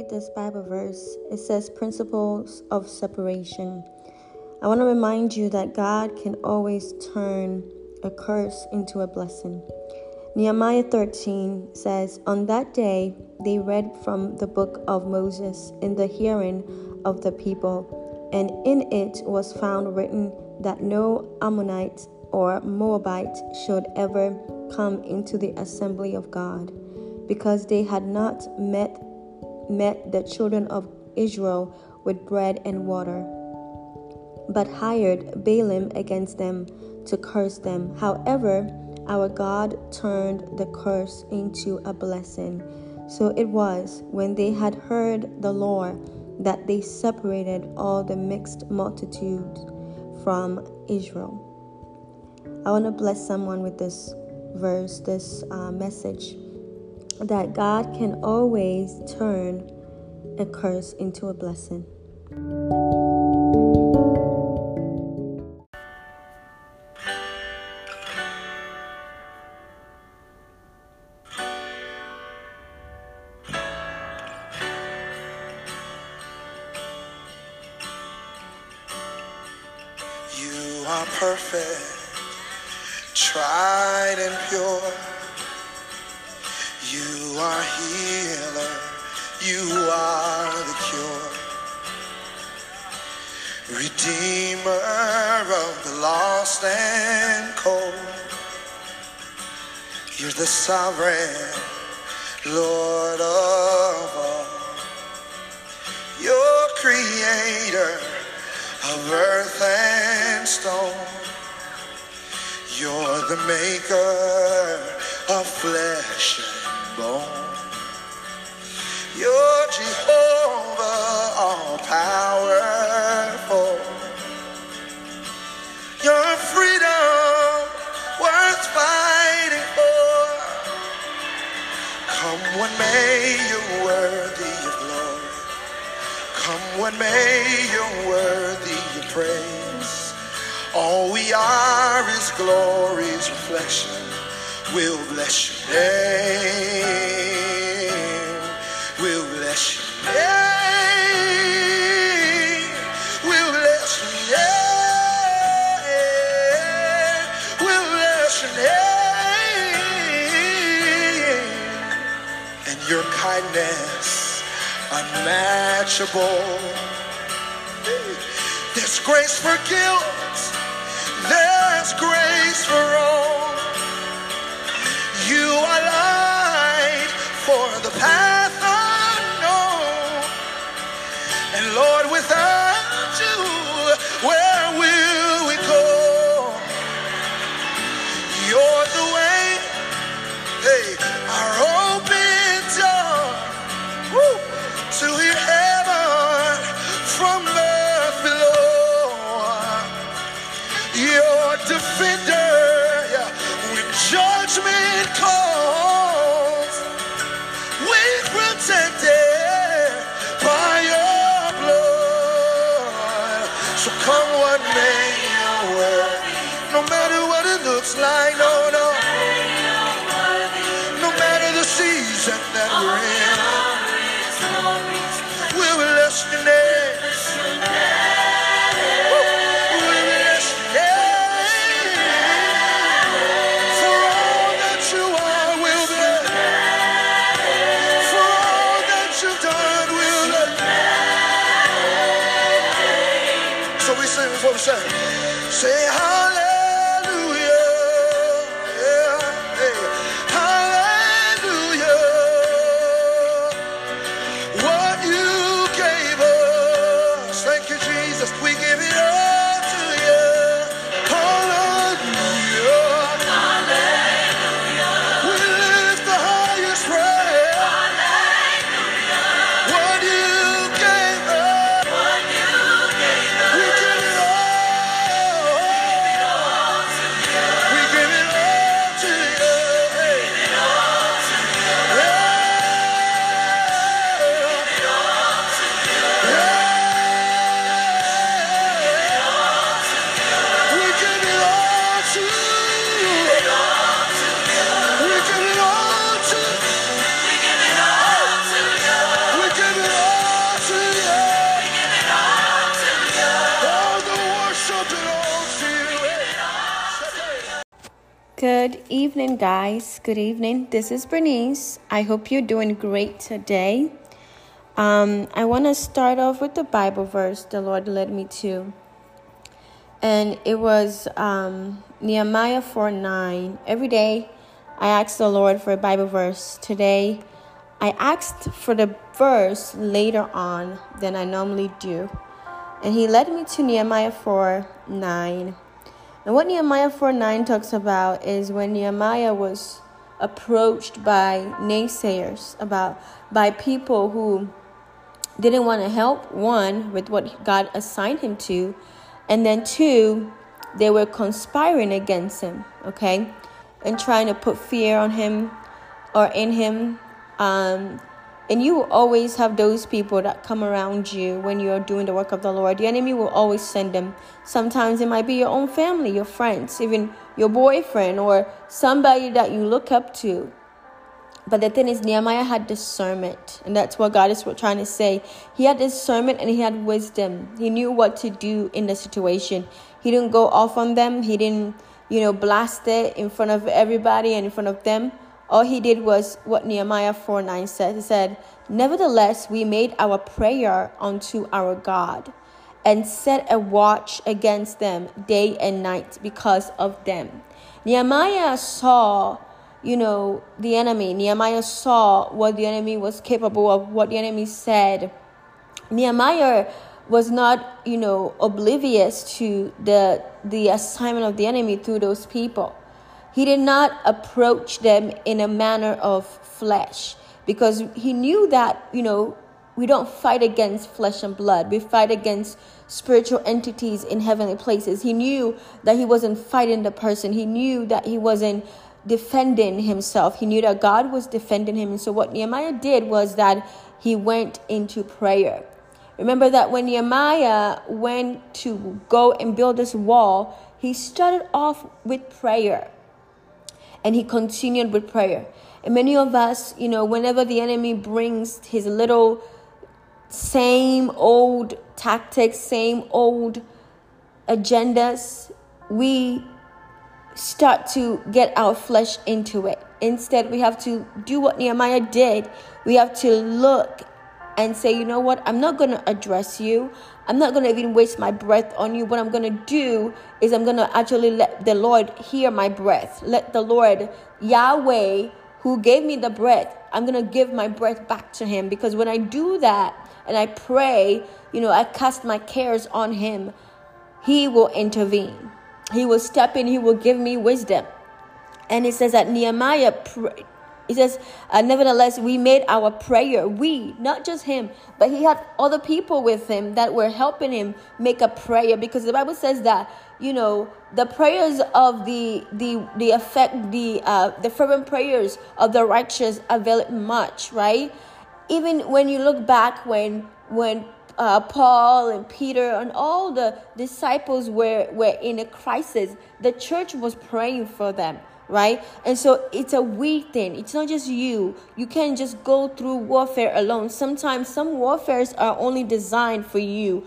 read this Bible verse, it says principles of separation. I want to remind you that God can always turn a curse into a blessing. Nehemiah 13 says, On that day they read from the book of Moses in the hearing of the people, and in it was found written that no Ammonite or Moabite should ever come into the assembly of God, because they had not met met the children of Israel with bread and water, but hired Balaam against them to curse them. However, our God turned the curse into a blessing. So it was when they had heard the law that they separated all the mixed multitudes from Israel. I want to bless someone with this verse, this uh, message that God can always turn a curse into a blessing. There's grace for guilt, there's grace for wrong. You are light evening, guys. Good evening. This is Bernice. I hope you're doing great today. Um, I want to start off with the Bible verse the Lord led me to. And it was um, Nehemiah 4 9. Every day I ask the Lord for a Bible verse. Today I asked for the verse later on than I normally do. And He led me to Nehemiah 4 9. And what Nehemiah 4 9 talks about is when Nehemiah was approached by naysayers, about by people who didn't want to help, one, with what God assigned him to, and then two, they were conspiring against him, okay, and trying to put fear on him or in him. Um, and you will always have those people that come around you when you're doing the work of the Lord. The enemy will always send them. Sometimes it might be your own family, your friends, even your boyfriend, or somebody that you look up to. But the thing is, Nehemiah had discernment, and that's what God is trying to say. He had discernment and he had wisdom. He knew what to do in the situation. He didn't go off on them, he didn't, you know, blast it in front of everybody and in front of them all he did was what Nehemiah 4 9 said. He said, Nevertheless, we made our prayer unto our God and set a watch against them day and night because of them. Nehemiah saw, you know, the enemy. Nehemiah saw what the enemy was capable of, what the enemy said. Nehemiah was not, you know, oblivious to the the assignment of the enemy through those people. He did not approach them in a manner of flesh because he knew that, you know, we don't fight against flesh and blood. We fight against spiritual entities in heavenly places. He knew that he wasn't fighting the person. He knew that he wasn't defending himself. He knew that God was defending him. And so what Nehemiah did was that he went into prayer. Remember that when Nehemiah went to go and build this wall, he started off with prayer and he continued with prayer. And many of us, you know, whenever the enemy brings his little same old tactics, same old agendas, we start to get our flesh into it. Instead, we have to do what Nehemiah did. We have to look and say, you know what, I'm not going to address you. I'm not going to even waste my breath on you. What I'm going to do is I'm going to actually let the Lord hear my breath. Let the Lord, Yahweh, who gave me the breath, I'm going to give my breath back to Him. Because when I do that and I pray, you know, I cast my cares on Him, He will intervene. He will step in, He will give me wisdom. And it says that Nehemiah he says, uh, Nevertheless, we made our prayer. We, not just him, but he had other people with him that were helping him make a prayer because the Bible says that, you know, the prayers of the the the effect the uh the fervent prayers of the righteous avail much right even when you look back when when uh, Paul and Peter and all the disciples were, were in a crisis. The church was praying for them right? And so it's a we thing. It's not just you. You can't just go through warfare alone. Sometimes some warfares are only designed for you.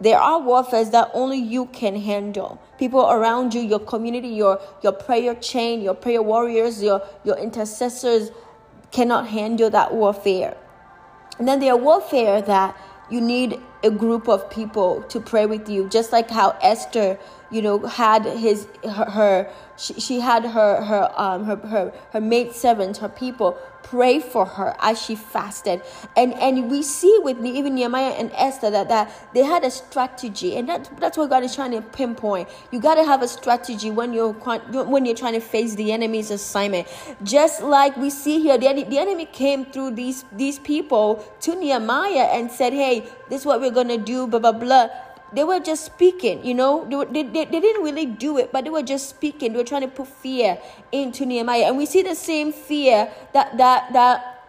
There are warfares that only you can handle. People around you, your community, your your prayer chain, your prayer warriors, your your intercessors cannot handle that warfare. And then there are warfare that you need a group of people to pray with you, just like how Esther you know, had his her, her she, she had her her um her her her maid servants, her people pray for her as she fasted. And and we see with even Nehemiah and Esther that, that they had a strategy, and that that's what God is trying to pinpoint. You got to have a strategy when you're when you're trying to face the enemy's assignment. Just like we see here, the, the enemy came through these these people to Nehemiah and said, "Hey, this is what we're gonna do." Blah blah blah they were just speaking, you know, they, they, they didn't really do it, but they were just speaking. They were trying to put fear into Nehemiah. And we see the same fear that, that, that,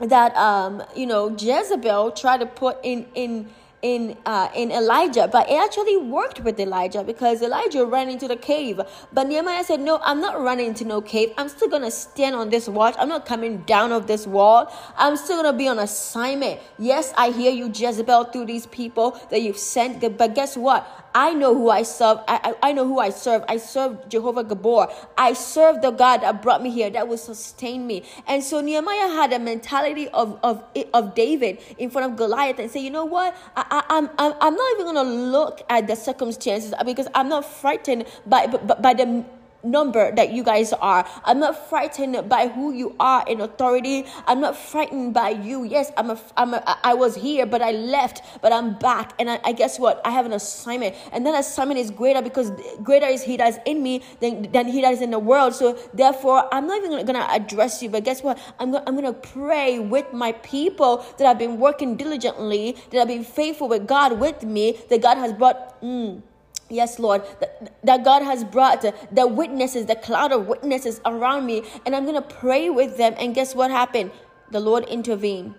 that, um, you know, Jezebel tried to put in, in, in uh, in Elijah, but it actually worked with Elijah because Elijah ran into the cave. But Nehemiah said, "No, I'm not running into no cave. I'm still gonna stand on this watch. I'm not coming down of this wall. I'm still gonna be on assignment. Yes, I hear you, Jezebel, through these people that you've sent. But guess what? I know who I serve. I, I, I know who I serve. I serve Jehovah Gibbor. I serve the God that brought me here, that will sustain me. And so Nehemiah had a mentality of, of, of David in front of Goliath and say, you know what? I, I, I'm, I'm, not even going to look at the circumstances because I'm not frightened by, by, by the number that you guys are. I'm not frightened by who you are in authority. I'm not frightened by you. Yes, I'm a, I'm a, I was here, but I left, but I'm back. And I, I guess what? I have an assignment. And that assignment is greater because greater is he that is in me than, than he that is in the world. So therefore, I'm not even going to address you. But guess what? I'm, I'm going to pray with my people that have been working diligently, that have been faithful with God with me, that God has brought... Mm, Yes, Lord, that, that God has brought the witnesses, the cloud of witnesses around me, and I'm going to pray with them. And guess what happened? The Lord intervened.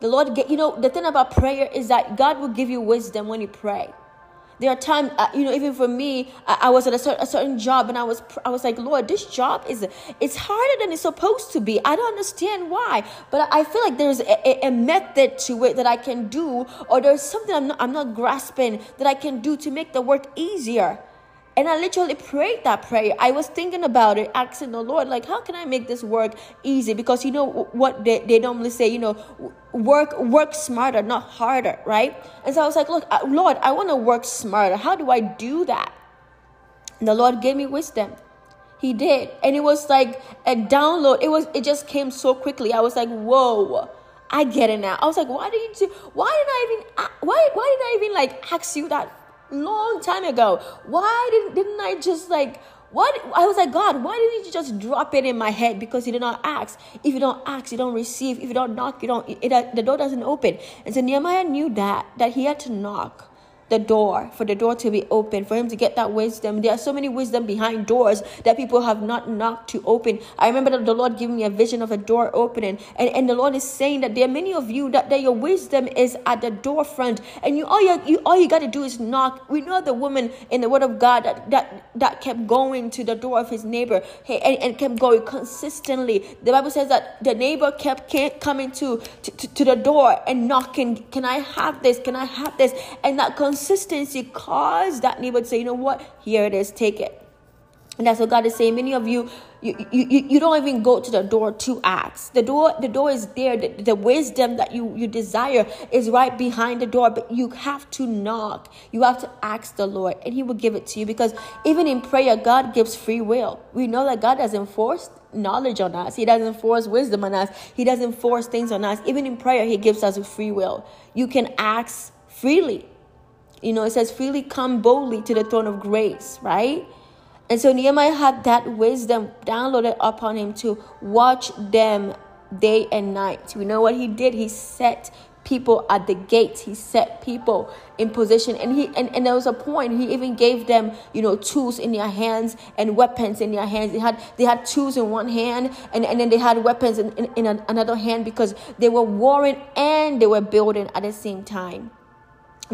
The Lord, you know, the thing about prayer is that God will give you wisdom when you pray. There are times, uh, you know, even for me, I, I was at a, cer- a, certain job, and I was, I was like, Lord, this job is, it's harder than it's supposed to be. I don't understand why, but I feel like there's a, a, method to it that I can do, or there's something I'm not, I'm not grasping that I can do to make the work easier. And I literally prayed that prayer. I was thinking about it, asking the Lord, like, how can I make this work easy? Because you know what they, they normally say, you know, work work smarter, not harder, right? And so I was like, look, uh, Lord, I want to work smarter. How do I do that? And the Lord gave me wisdom. He did. And it was like a download. It was it just came so quickly. I was like, whoa. I get it now. I was like, why did you why did I even why why did I even like ask you that long time ago. Why didn't, didn't I just like, what? I was like, God, why didn't you just drop it in my head? Because you did not ask. If you don't ask, you don't receive. If you don't knock, you don't, it, the door doesn't open. And so Nehemiah knew that, that he had to knock the door, for the door to be open, for him to get that wisdom. There are so many wisdom behind doors that people have not knocked to open. I remember that the Lord giving me a vision of a door opening, and, and the Lord is saying that there are many of you that, that your wisdom is at the door front, and you all you, you all you got to do is knock. We know the woman in the Word of God that that, that kept going to the door of his neighbor hey, and, and kept going consistently. The Bible says that the neighbor kept coming to, to, to the door and knocking. Can I have this? Can I have this? And that consistent consistency caused that neighbor to say, you know what, here it is, take it. And that's what God is saying. Many of you, you, you, you don't even go to the door to ask. The door, the door is there. The, the wisdom that you, you desire is right behind the door, but you have to knock. You have to ask the Lord, and He will give it to you. Because even in prayer, God gives free will. We know that God doesn't force knowledge on us. He doesn't force wisdom on us. He doesn't force things on us. Even in prayer, He gives us free will. You can ask freely. You know, it says, freely come boldly to the throne of grace, right? And so Nehemiah had that wisdom downloaded upon him to watch them day and night. We know what he did. He set people at the gates. He set people in position. And he and, and there was a point he even gave them, you know, tools in their hands and weapons in their hands. They had they had tools in one hand and, and then they had weapons in, in, in another hand because they were warring and they were building at the same time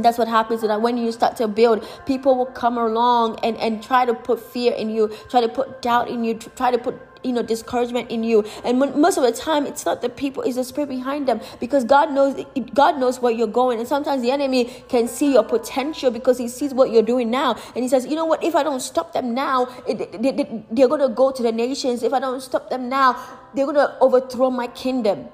that's what happens when you start to build people will come along and and try to put fear in you try to put doubt in you try to put you know discouragement in you. And when, most of the time it's not the people it's the spirit behind them because god knows god knows where you're going. And sometimes the enemy can see your potential because he sees what you're doing now. And he says you know what? If i don't stop them now it, they, they, they're going to go to the nations. If i don't stop them now they're going to overthrow my kingdom.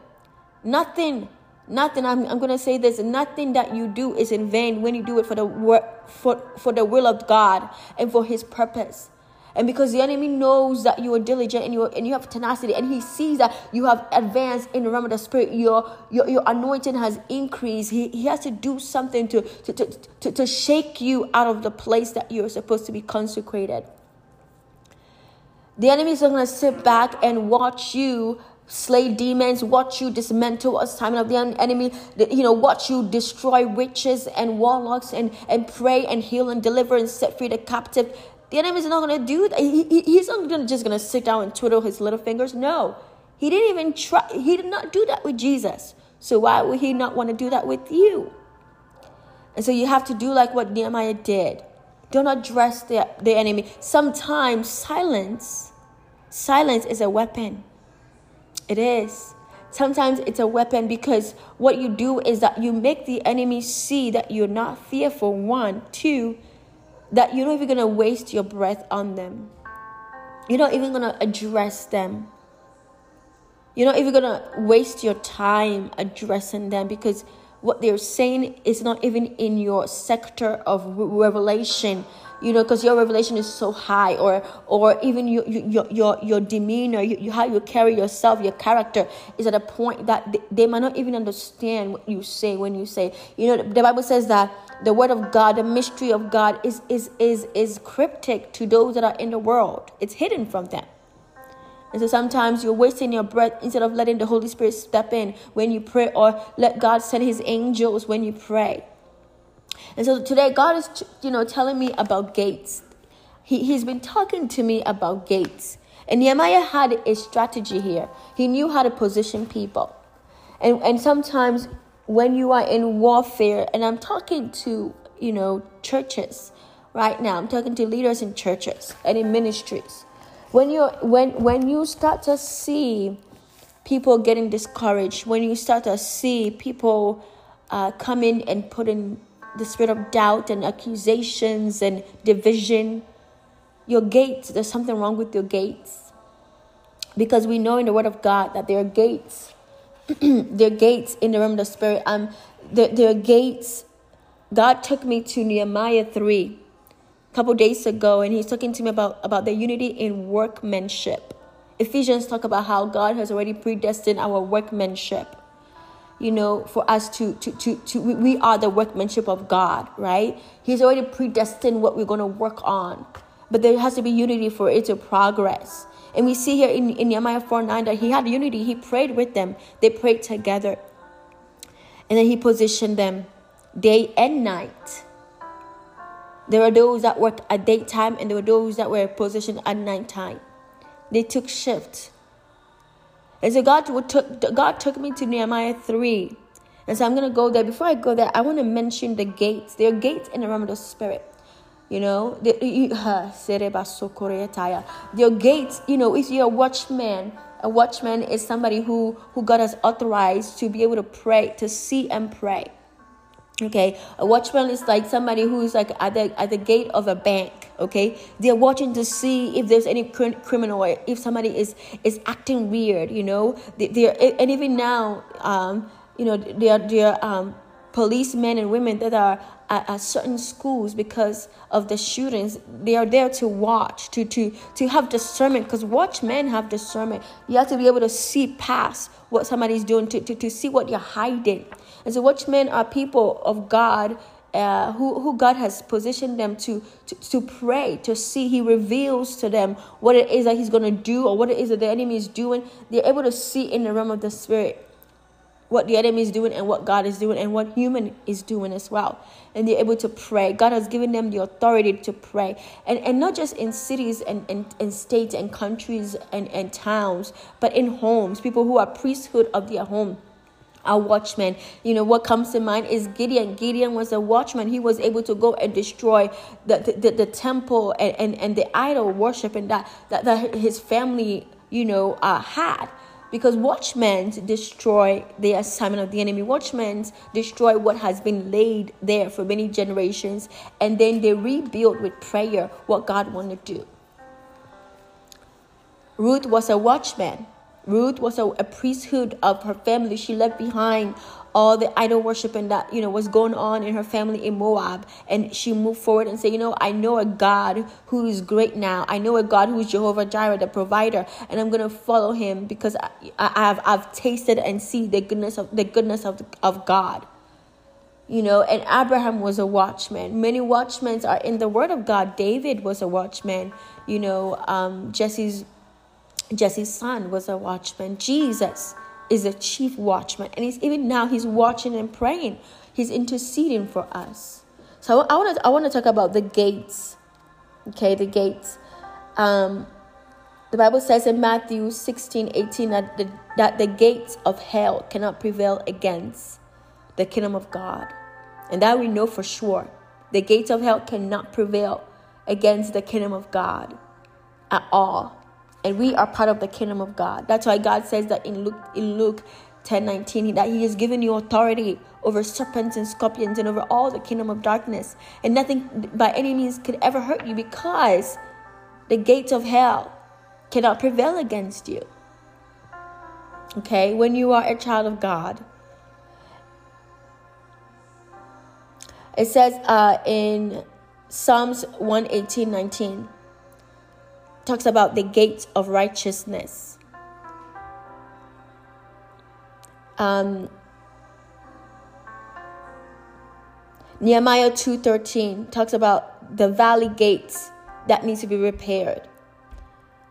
Nothing Nothing, I'm, I'm going to say this, nothing that you do is in vain when you do it for the for, for the will of God and for his purpose. And because the enemy knows that you are diligent and you, are, and you have tenacity, and he sees that you have advanced in the realm of the spirit, your, your, your anointing has increased. He, he has to do something to, to, to, to, to shake you out of the place that you're supposed to be consecrated. The enemy is not going to sit back and watch you slay demons, watch you dismantle assignment of the enemy, you know, watch you destroy witches and warlocks and, and pray and heal and deliver and set free the captive. The enemy is not going to do that. He, he, he's not gonna, just going to sit down and twiddle his little fingers. No, he didn't even try. He did not do that with Jesus. So why would he not want to do that with you? And so you have to do like what Nehemiah did. Don't address the, the enemy. Sometimes silence, silence is a weapon. It is. Sometimes it's a weapon because what you do is that you make the enemy see that you're not fearful. One, two, that you're not even gonna waste your breath on them. You're not even gonna address them. You're not even gonna waste your time addressing them because what they're saying is not even in your sector of revelation you know because your revelation is so high or or even your your your, your demeanor you, how you carry yourself your character is at a point that they, they might not even understand what you say when you say you know the bible says that the word of god the mystery of god is is is is cryptic to those that are in the world. It's hidden from them. And so sometimes you're wasting your breath instead of letting the Holy Spirit step in when you pray or let God send his angels when you pray. And so today God is you know telling me about gates. He he's been talking to me about gates. And Nehemiah had a strategy here. He knew how to position people. And and sometimes when you are in warfare and I'm talking to, you know, churches right now. I'm talking to leaders in churches and in ministries when you when when you start to see people getting discouraged when you start to see people uh, come in and put in the spirit of doubt and accusations and division. Your gates there's something wrong with your gates. Because we know in the word of god that there are gates. There are gates in the realm of the spirit. Um there, there are gates. God took me to nehemiah 3 couple days ago, and he's talking to me about, about the unity in workmanship. Ephesians talk about how God has already predestined our workmanship. You know, for us to to to to we are the workmanship of God, right? He's already predestined what we're going to work on, but there has to be unity for it to progress. And we see here in, in Nehemiah 4 9 that he had unity. He prayed with them, they prayed together. And then he positioned them day and night there were those that worked at daytime and there were those that were positioned at nighttime. They took shift. And so God took, God took me to Nehemiah 3. And so I'm going to go there. Before I go there, I want to mention the gates. There are gates in the realm of the spirit. You know, the, your gates, you know, if you're a watchman, a watchman is somebody who, who God has authorized to be able to pray, to see and pray. Okay, a watchman is like somebody who is like at the at the gate of a bank. Okay, they're watching to see if there's any cr- criminal or if somebody is is acting weird. You know, they, they're and even now, um, you know, there there um policemen and women that are at, at, certain schools because of the shootings. They are there to watch, to to to have discernment. Because watchmen have discernment. You have to be able to see past what somebody's doing, to to, to see what you're hiding. And so, watchmen are people of God uh, who, who God has positioned them to, to, to pray, to see. He reveals to them what it is that He's going to do or what it is that the enemy is doing. They're able to see in the realm of the Spirit what the enemy is doing and what God is doing and what human is doing as well. And they're able to pray. God has given them the authority to pray. And, and not just in cities and, and, and states and countries and, and towns, but in homes, people who are priesthood of their home a watchman. You know, what comes to mind is Gideon. Gideon was a watchman. He was able to go and destroy the, the, the temple and, and, and the idol worship and that, that, that his family, you know, uh, had. Because watchmen destroy the assignment of the enemy. Watchmen destroy what has been laid there for many generations. And then they rebuild with prayer what God wanted to do. Ruth was a watchman. Ruth was a, a, priesthood of her family. She left behind all the idol worshiping that you know was going on in her family in Moab, and she moved forward and said, "You know, I know a God who is great now. I know a God who is Jehovah Jireh, the provider, and I'm gonna follow Him because I, have I've tasted and see the goodness of the goodness of of God." You know, and Abraham was a watchman. Many watchmen are in the Word of God. David was a watchman. You know, um, Jesse's Jesse's son was a watchman. Jesus is a chief watchman. And he's even now he's watching and praying. He's interceding for us. So I want to I want to talk about the gates. Okay, the gates. Um, the Bible says in Matthew 16, 18 that the, that the gates of hell cannot prevail against the kingdom of God. And that we know for sure. The gates of hell cannot prevail against the kingdom of God at all and we are part of the kingdom of God. That's why God says that in Luke in Luke 10 19 that he has given you authority over serpents and scorpions and over all the kingdom of darkness. And nothing by any means could ever hurt you because the gates of hell cannot prevail against you. Okay? When you are a child of god. It says uh, in psalms 118 19 talks about the gates of righteousness Um, Nehemiah 2:13 talks about the valley gates that need to be repaired.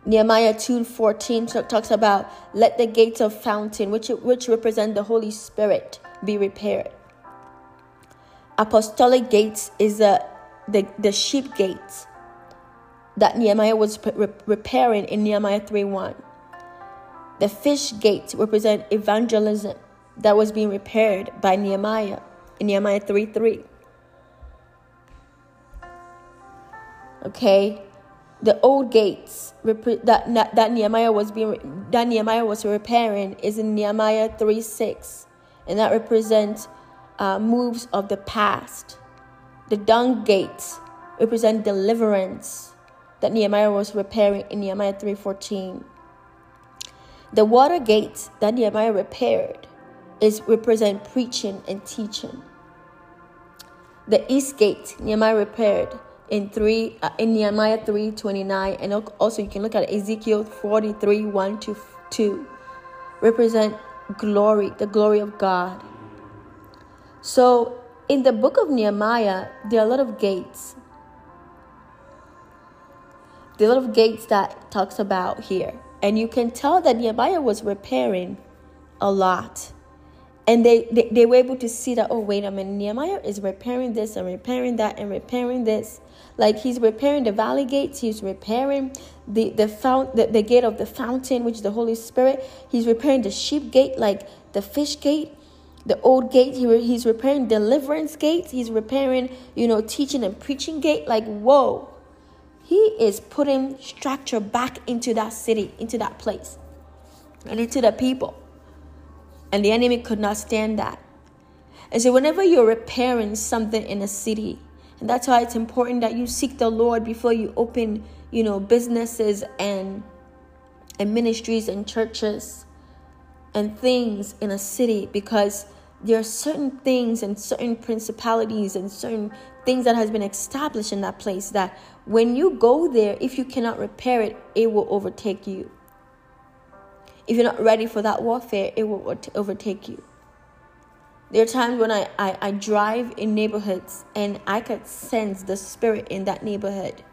Nehemiah 2:14 talks about let the gates of fountain which which represent the Holy Spirit be repaired. Apostolic gates is the the, the sheep gates that Nehemiah was repairing in Nehemiah 3:1. The fish gates represent evangelism that was being repaired by Nehemiah in Nehemiah 3 3. Okay, the old gates that, that Nehemiah was being that Nehemiah was repairing is in Nehemiah 3 6, and that represents uh, moves of the past. The dung gates represent deliverance that Nehemiah was repairing in Nehemiah 3:14. The water gates that Nehemiah repaired is represent preaching and teaching. The east gate Nehemiah repaired in three uh, in Nehemiah three twenty nine, and also you can look at Ezekiel forty three one to two, represent glory, the glory of God. So in the book of Nehemiah, there are a lot of gates. Lot of gates that talks about here. And you can tell that Nehemiah was repairing a lot. And they, they, they were able to see that, oh, wait a minute, Nehemiah is repairing this and repairing that and repairing this. Like he's repairing the valley gates, he's repairing the, the, fount, the, the gate of the fountain, which is the Holy Spirit. He's repairing the sheep gate, like the fish gate the old gate he, he's repairing deliverance gates he's repairing you know teaching and preaching gate like whoa he is putting structure back into that city, into that place, and into the people. And the enemy could not stand that. And so, whenever you're repairing something in a city, and that's why it's important that you seek the Lord before you open, you know, businesses and and ministries and churches and things in a city because there are certain things and certain principalities and certain things that has been established in that place that when you go there if you cannot repair it it will overtake you. If you're not ready for that warfare it will overtake you. There are times when I, I, I drive in neighborhoods and i could sense the spirit in that neighborhood.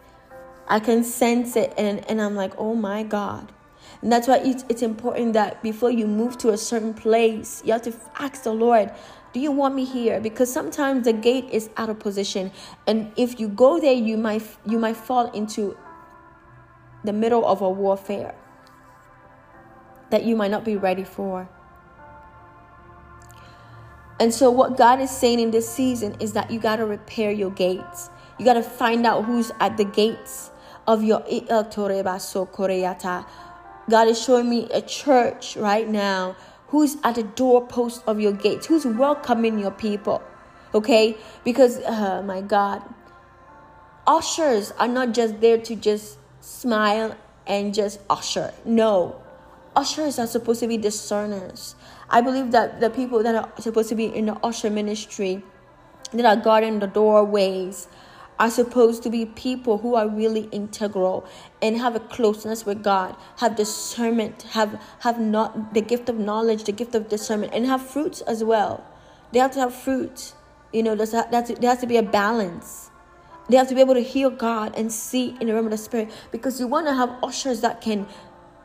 I can sense it and, and i'm like oh my god and that's why it's, it's important that before you move to a certain place, you have to ask the Lord, do you want me here? Because sometimes the gate is out of position. And if you go there, you might you might fall into the middle of a warfare that you might not be ready for. And so, what God is saying in this season is that you got to repair your gates. You got to find out who's at the gates of your uh, God is showing me a church right now who's at the doorpost of your gates, who's welcoming your people. Okay? Because, uh, my God, ushers are not just there to just smile and just usher. No. Ushers are supposed to be discerners. I believe that the people that are supposed to be in the usher ministry, that are guarding the doorways, are supposed to be people who are really integral and have a closeness with God, have discernment, have have not the gift of knowledge, the gift of discernment, and have fruits as well. They have to have fruits. You know, there's that's there has to be a balance. They have to be able to hear God and see in the realm of the spirit because you want to have ushers that can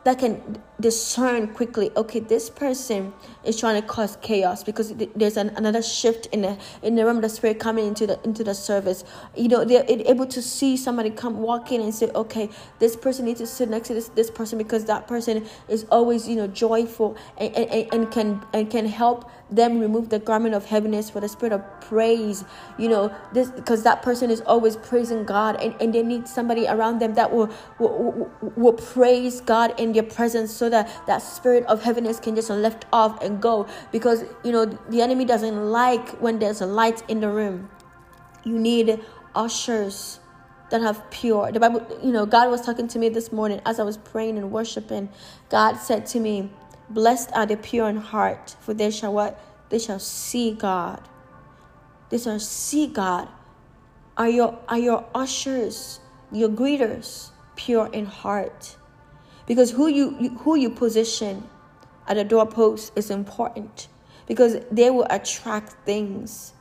that can discern quickly okay this person is trying to cause chaos because there's an, another shift in the in the realm of the spirit coming into the into the service. You know they're able to see somebody come walk in and say okay this person needs to sit next to this this person because that person is always you know joyful and, and, and can and can help them remove the garment of heaviness for the spirit of praise. You know this because that person is always praising god and, and they need somebody around them that will will, will, will praise god in their presence. So that that spirit of heaviness can just lift off and go. Because you know the enemy doesn't like when there's a light in the room. You need ushers that have pure. The bible you know god was talking to me this morning as i was praying and worshiping. God said to me blessed are the pure in heart for they shall what? They shall see god. They shall see god. Are your are your ushers your greeters pure in heart because who you, who you position at the doorpost is important because they will attract things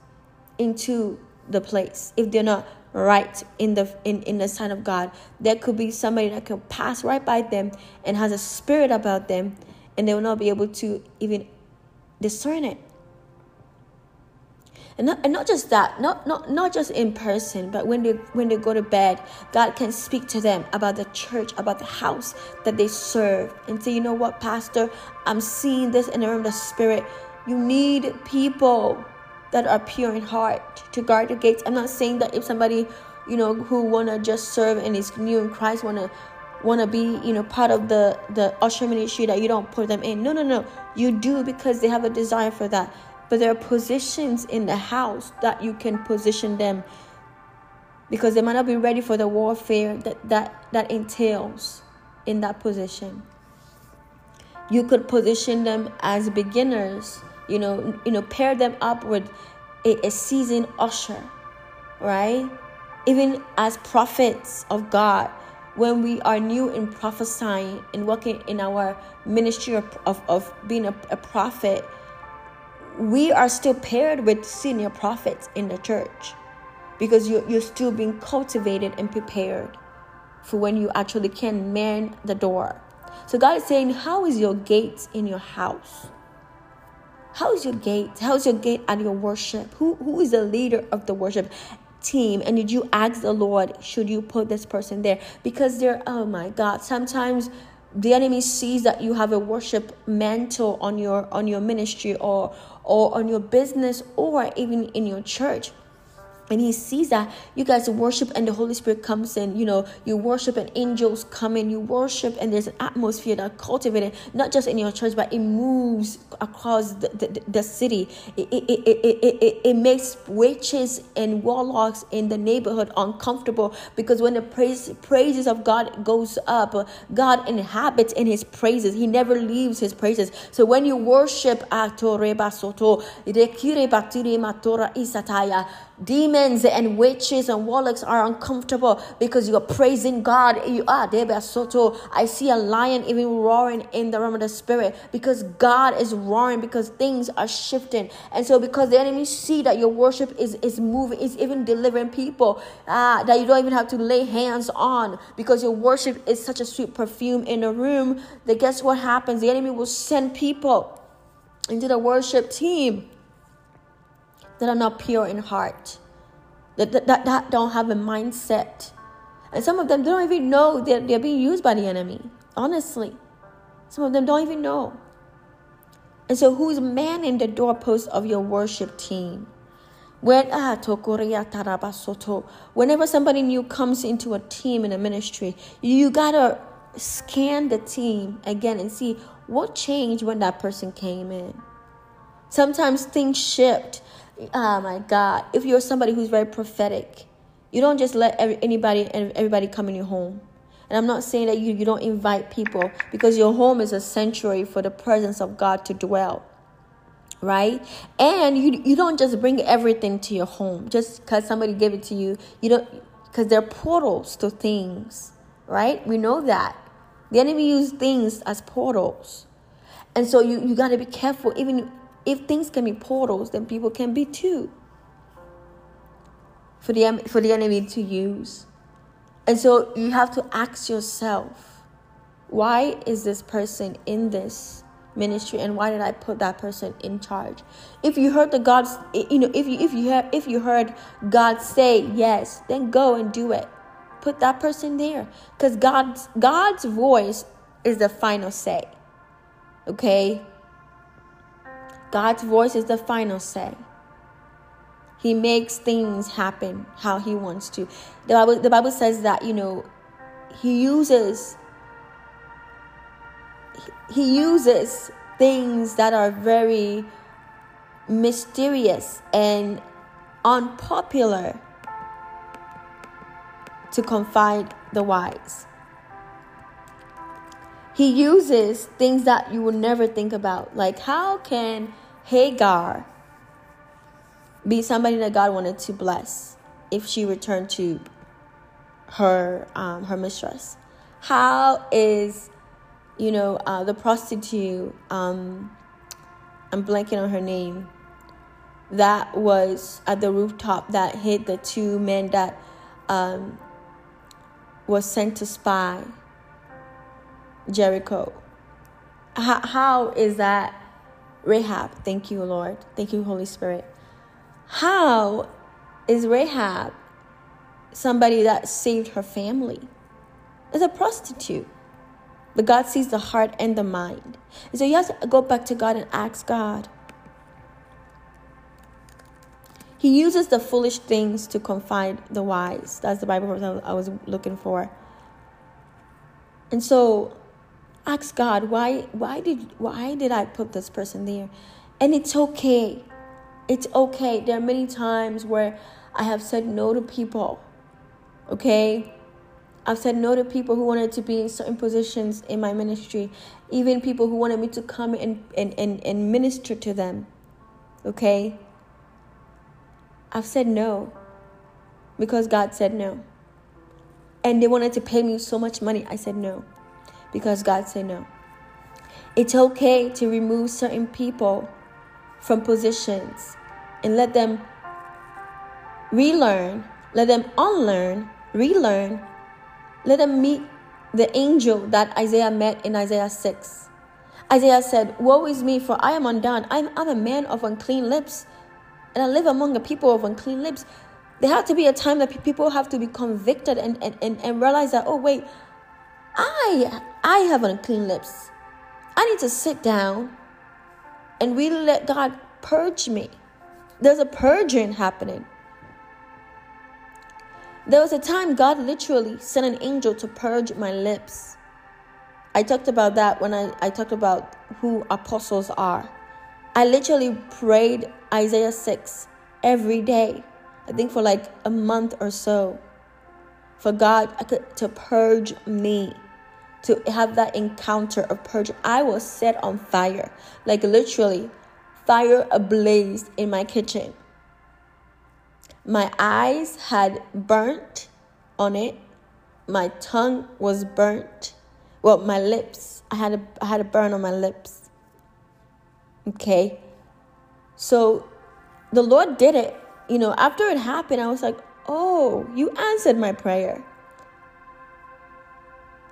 into the place if they're not right in the in, in the sight of God. There could be somebody that can pass right by them and has a spirit about them and they will not be able to even discern it and not, and not just that not, not not just in person but when they when they go to bed god can speak to them about the church about the house that they serve and say you know what pastor? I'm seeing this in the realm of the spirit. You need people that are pure in heart to guard the gates. I'm not saying that if somebody you know who want to just serve and is new in christ want to want to be you know part of the the usher ministry that you don't put them in. No no no. You do because they have a desire for that but there are positions in the house that you can position them because they might not be ready for the warfare that that, that entails in that position. You could position them as beginners, you know, you know, pair them up with a, a seasoned usher, right? Even as prophets of God, when we are new in prophesying and working in our ministry of, of, of being a, a prophet, we are still paired with senior prophets in the church because you're, you're still being cultivated and prepared for when you actually can man the door. So God is saying, How is your gate in your house? How is your gate? How is your gate at your worship? Who who is the leader of the worship team? And did you ask the Lord, should you put this person there? Because they're oh my God, sometimes the enemy sees that you have a worship mantle on your on your ministry or or on your business or even in your church and he sees that you guys worship and the holy spirit comes in you know you worship and angels come in you worship and there's an atmosphere that cultivated not just in your church but it moves across the, the, the city. It, it, it, it, it, it makes witches and warlocks in the neighborhood uncomfortable because when the praise, praises of god goes up god inhabits in his praises. He never leaves his praises. So when you worship demons and witches and warlocks are uncomfortable because you are praising God. You are Soto. I see a lion even roaring in the realm of the spirit because God is roaring because things are shifting. And so because the enemy see that your worship is, is moving, is even delivering people uh, that you don't even have to lay hands on because your worship is such a sweet perfume in a room that guess what happens? The enemy will send people into the worship team that are not pure in heart, that, that, that, that don't have a mindset. And some of them don't even know that they're being used by the enemy, honestly. Some of them don't even know. And so, who's manning the doorpost of your worship team? Ah, whenever somebody new comes into a team in a ministry, you gotta scan the team again and see what changed when that person came in. Sometimes things shift oh my God, if you're somebody who's very prophetic, you don't just let every, anybody and everybody come in your home. And I'm not saying that you, you don't invite people because your home is a sanctuary for the presence of God to dwell. Right? And you you don't just bring everything to your home just because somebody gave it to you. You don't because they're portals to things. Right? We know that. The enemy use things as portals. And so you, you gotta be careful, even if things can be portals, then people can be too. For the, for the enemy to use. And so you have to ask yourself, why is this person in this ministry and why did I put that person in charge? If you heard the God's you know, if you if you heard if you heard God say yes, then go and do it. Put that person there. Because God's God's voice is the final say. Okay? God's voice is the final say. He makes things happen how he wants to. The Bible, the Bible says that, you know, he uses he uses things that are very mysterious and unpopular to confide the wise. He uses things that you would never think about. Like, how can Hagar be somebody that God wanted to bless if she returned to her um, her mistress? How is you know uh, the prostitute? Um, I'm blanking on her name. That was at the rooftop that hit the two men that um, was sent to spy Jericho. How, how is that Rahab? Thank you, Lord. Thank you, Holy Spirit. How is Rahab somebody that saved her family? As a prostitute. But God sees the heart and the mind. And so you have to go back to God and ask God. He uses the foolish things to confide the wise. That's the Bible verse I was looking for. And so ask God, why why did why did I put this person there? And it's okay. It's okay. There are many times where I have said no to people. Okay? I've said no to people who wanted to be in certain positions in my ministry, even people who wanted me to come and, and, and, and minister to them. Okay? I've said no because God said no. And they wanted to pay me so much money. I said no because God said no. It's okay to remove certain people from positions and let them relearn, let them unlearn, relearn, let them meet the angel that Isaiah met in Isaiah 6. Isaiah said, Woe is me, for I am undone. I'm, I'm a man of unclean lips, and I live among a people of unclean lips. There had to be a time that people have to be convicted and, and, and, and realize that, oh, wait, I I have unclean lips. I need to sit down and really let God purge me. There's a purging happening. There was a time God literally sent an angel to purge my lips. I talked about that when I, I talked about who apostles are. I literally prayed Isaiah 6 every day, I think for like a month or so, for God to purge me, to have that encounter of purge. I was set on fire, like literally, fire ablaze in my kitchen. My eyes had burnt on it. My tongue was burnt. Well, my lips. I had a I had a burn on my lips. Okay. So the Lord did it. You know, after it happened, I was like, "Oh, you answered my prayer."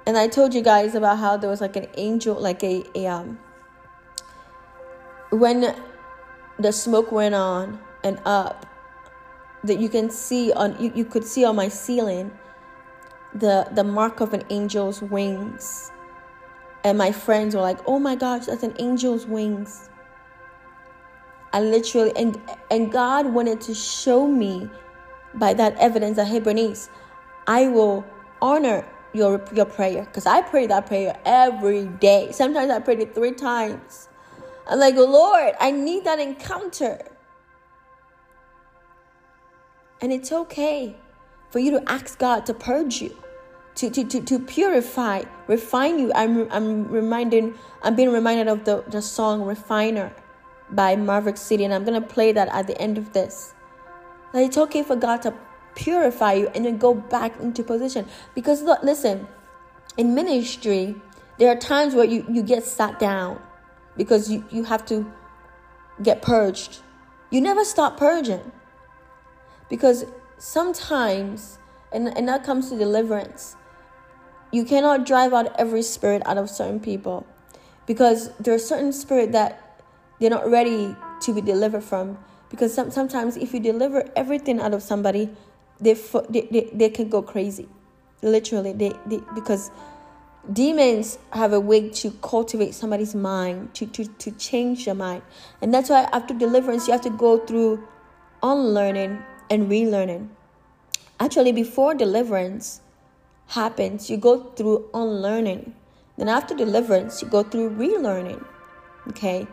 And I told you guys about how there was like an angel, like a, a um when the smoke went on and up that you can see on you, you could see on my ceiling the the mark of an angel's wings. And my friends were like oh my gosh that's an angel's wings. I literally and and god wanted to show me by that evidence that hey bernice i will honor your your prayer because i pray that prayer every day sometimes i prayed it three times i'm like lord i need that encounter and it's okay for you to ask God to purge you, to, to, to, to purify, refine you. I'm, I'm reminding, I'm being reminded of the, the song Refiner by Maverick City, and I'm to play that at the end of this. That it's okay for God to purify you and then go back into position. Because look, listen, in ministry, there are times where you, you get sat down because you, you have to get purged. You never stop purging. Because sometimes, and, and that comes to deliverance, you cannot drive out every spirit out of certain people because there are certain spirit that they're not ready to be delivered from because some, sometimes if you deliver everything out of somebody they, they, they, can go crazy literally they, they because demons have a way to cultivate somebody's mind to, to, to change your mind and that's why after deliverance you have to go through unlearning and relearning. Actually, before deliverance happens, you go through unlearning. Then after deliverance, you go through relearning. Okay?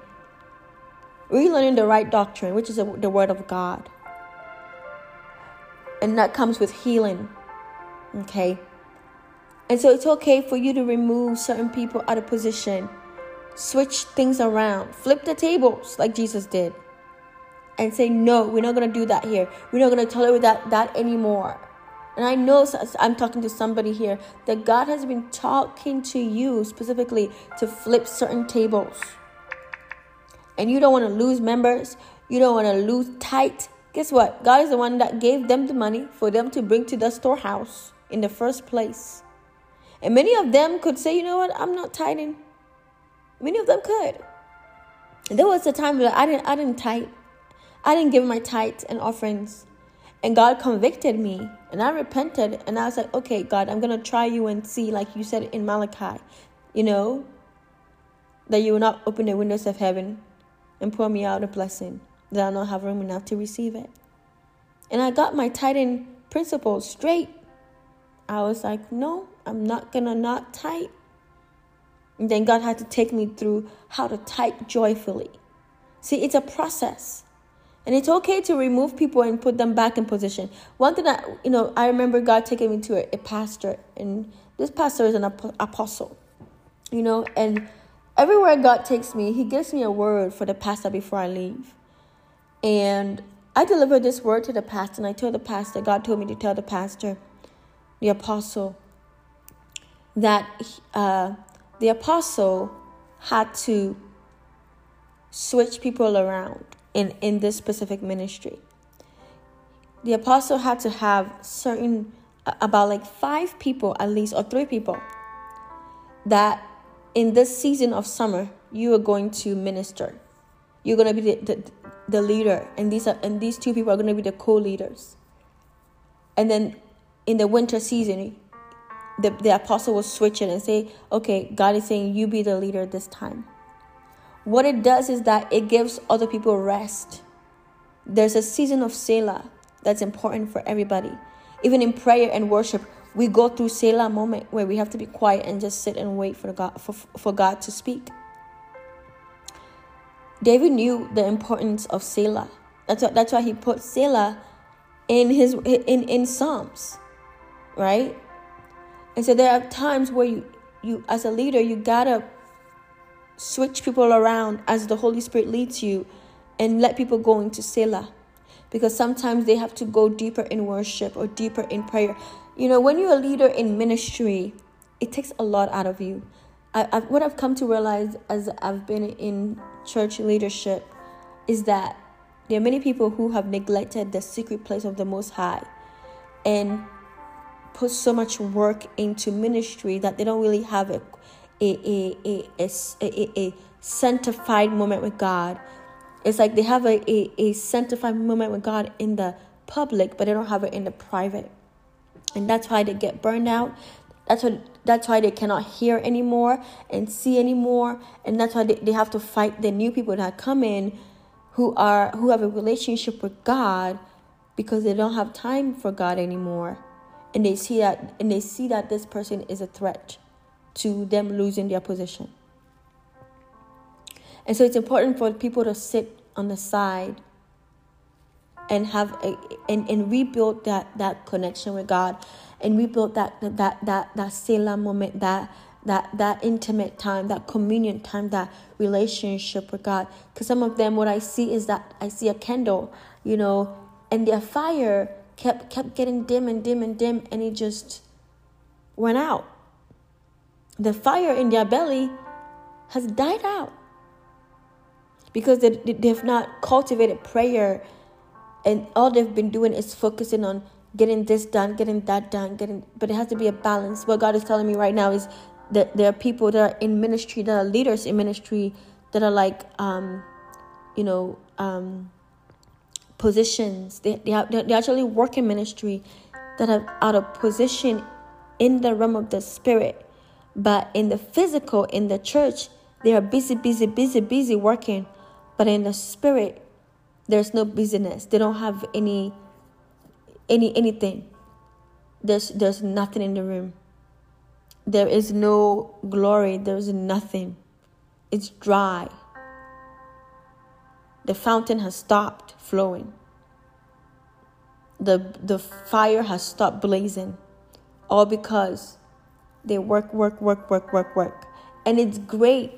Relearning the right doctrine, which is the word of God. And that comes with healing. Okay? And so it's okay for you to remove certain people out of position, switch things around, flip the tables like Jesus did, and say, No, we're not going to do that here. We're not going to tolerate that, that anymore. And I know I'm talking to somebody here that God has been talking to you specifically to flip certain tables. And you don't want to lose members, you don't want to lose tight. Guess what? God is the one that gave them the money for them to bring to the storehouse in the first place. And many of them could say, you know what, I'm not tithing. Many of them could. There was a time that I didn't I didn't tithe. I didn't give my tithes and offerings. And God convicted me. And I repented and I was like, okay, God, I'm gonna try you and see, like you said in Malachi, you know, that you will not open the windows of heaven and pour me out a blessing, that I'll not have room enough to receive it. And I got my tithing principles straight. I was like, no, I'm not gonna not tight. And then God had to take me through how to tight joyfully. See, it's a process. And it's okay to remove people and put them back in position. One thing that, you know, I remember God taking me to a, a pastor, and this pastor is an ap- apostle, you know, and everywhere God takes me, He gives me a word for the pastor before I leave. And I delivered this word to the pastor, and I told the pastor, God told me to tell the pastor, the apostle, that uh, the apostle had to switch people around in, in this specific ministry. The apostle had to have certain, about like five people at least, or three people, that in this season of summer, you are going to minister. You're going to be the, the, the leader, and these, are, and these two people are going to be the co leaders. And then in the winter season, the, the apostle will switch it and say, okay, God is saying, you be the leader this time. What it does is that it gives other people rest. There's a season of Selah that's important for everybody. Even in prayer and worship, we go through Selah moment where we have to be quiet and just sit and wait for God for, for God to speak. David knew the importance of Selah. That's why, that's why he put Selah in his in in Psalms, right? And so there are times where you, you as a leader, you gotta switch people around as the Holy Spirit leads you and let people go into Selah. Because sometimes they have to go deeper in worship or deeper in prayer. You know, when you're a leader in ministry, it takes a lot out of you. I, I, what I've come to realize as I've been in church leadership is that there are many people who have neglected the secret place of the Most High. And put so much work into ministry that they don't really have a a a a, a, a, sanctified moment with God. It's like they have a, a, a sanctified moment with God in the public, but they don't have it in the private. And that's why they get burned out. That's why that's why they cannot hear anymore and see anymore. And that's why they, they have to fight the new people that come in who are who have a relationship with God because they don't have time for God anymore and they see that and they see that this person is a threat to them losing their position. And so it's important for people to sit on the side and have a, and, and rebuild that that connection with God and we built that that that that Selah moment that that that intimate time that communion time that relationship with God. Because some of them what I see is that I see a candle you know and their fire kept kept getting dim and dim and dim and it just went out. The fire in their belly has died out. Because they, they've not cultivated prayer and all they've been doing is focusing on getting this done getting that done getting but it has to be a balance what god is telling me right now is that there are people that are in ministry that are leaders in ministry that are like um you know um positions. They, they, have, they actually work in ministry that are out of position in the realm of the spirit. But in the physical, in the church, they are busy, busy, busy, busy working. But in the spirit, there's no busyness. They don't have any any anything. There's there's nothing in the room. there is no glory, there's nothing. It's dry. The fountain has stopped flowing. The, the fire has stopped blazing. All because they work, work, work, work, work, work. And it's great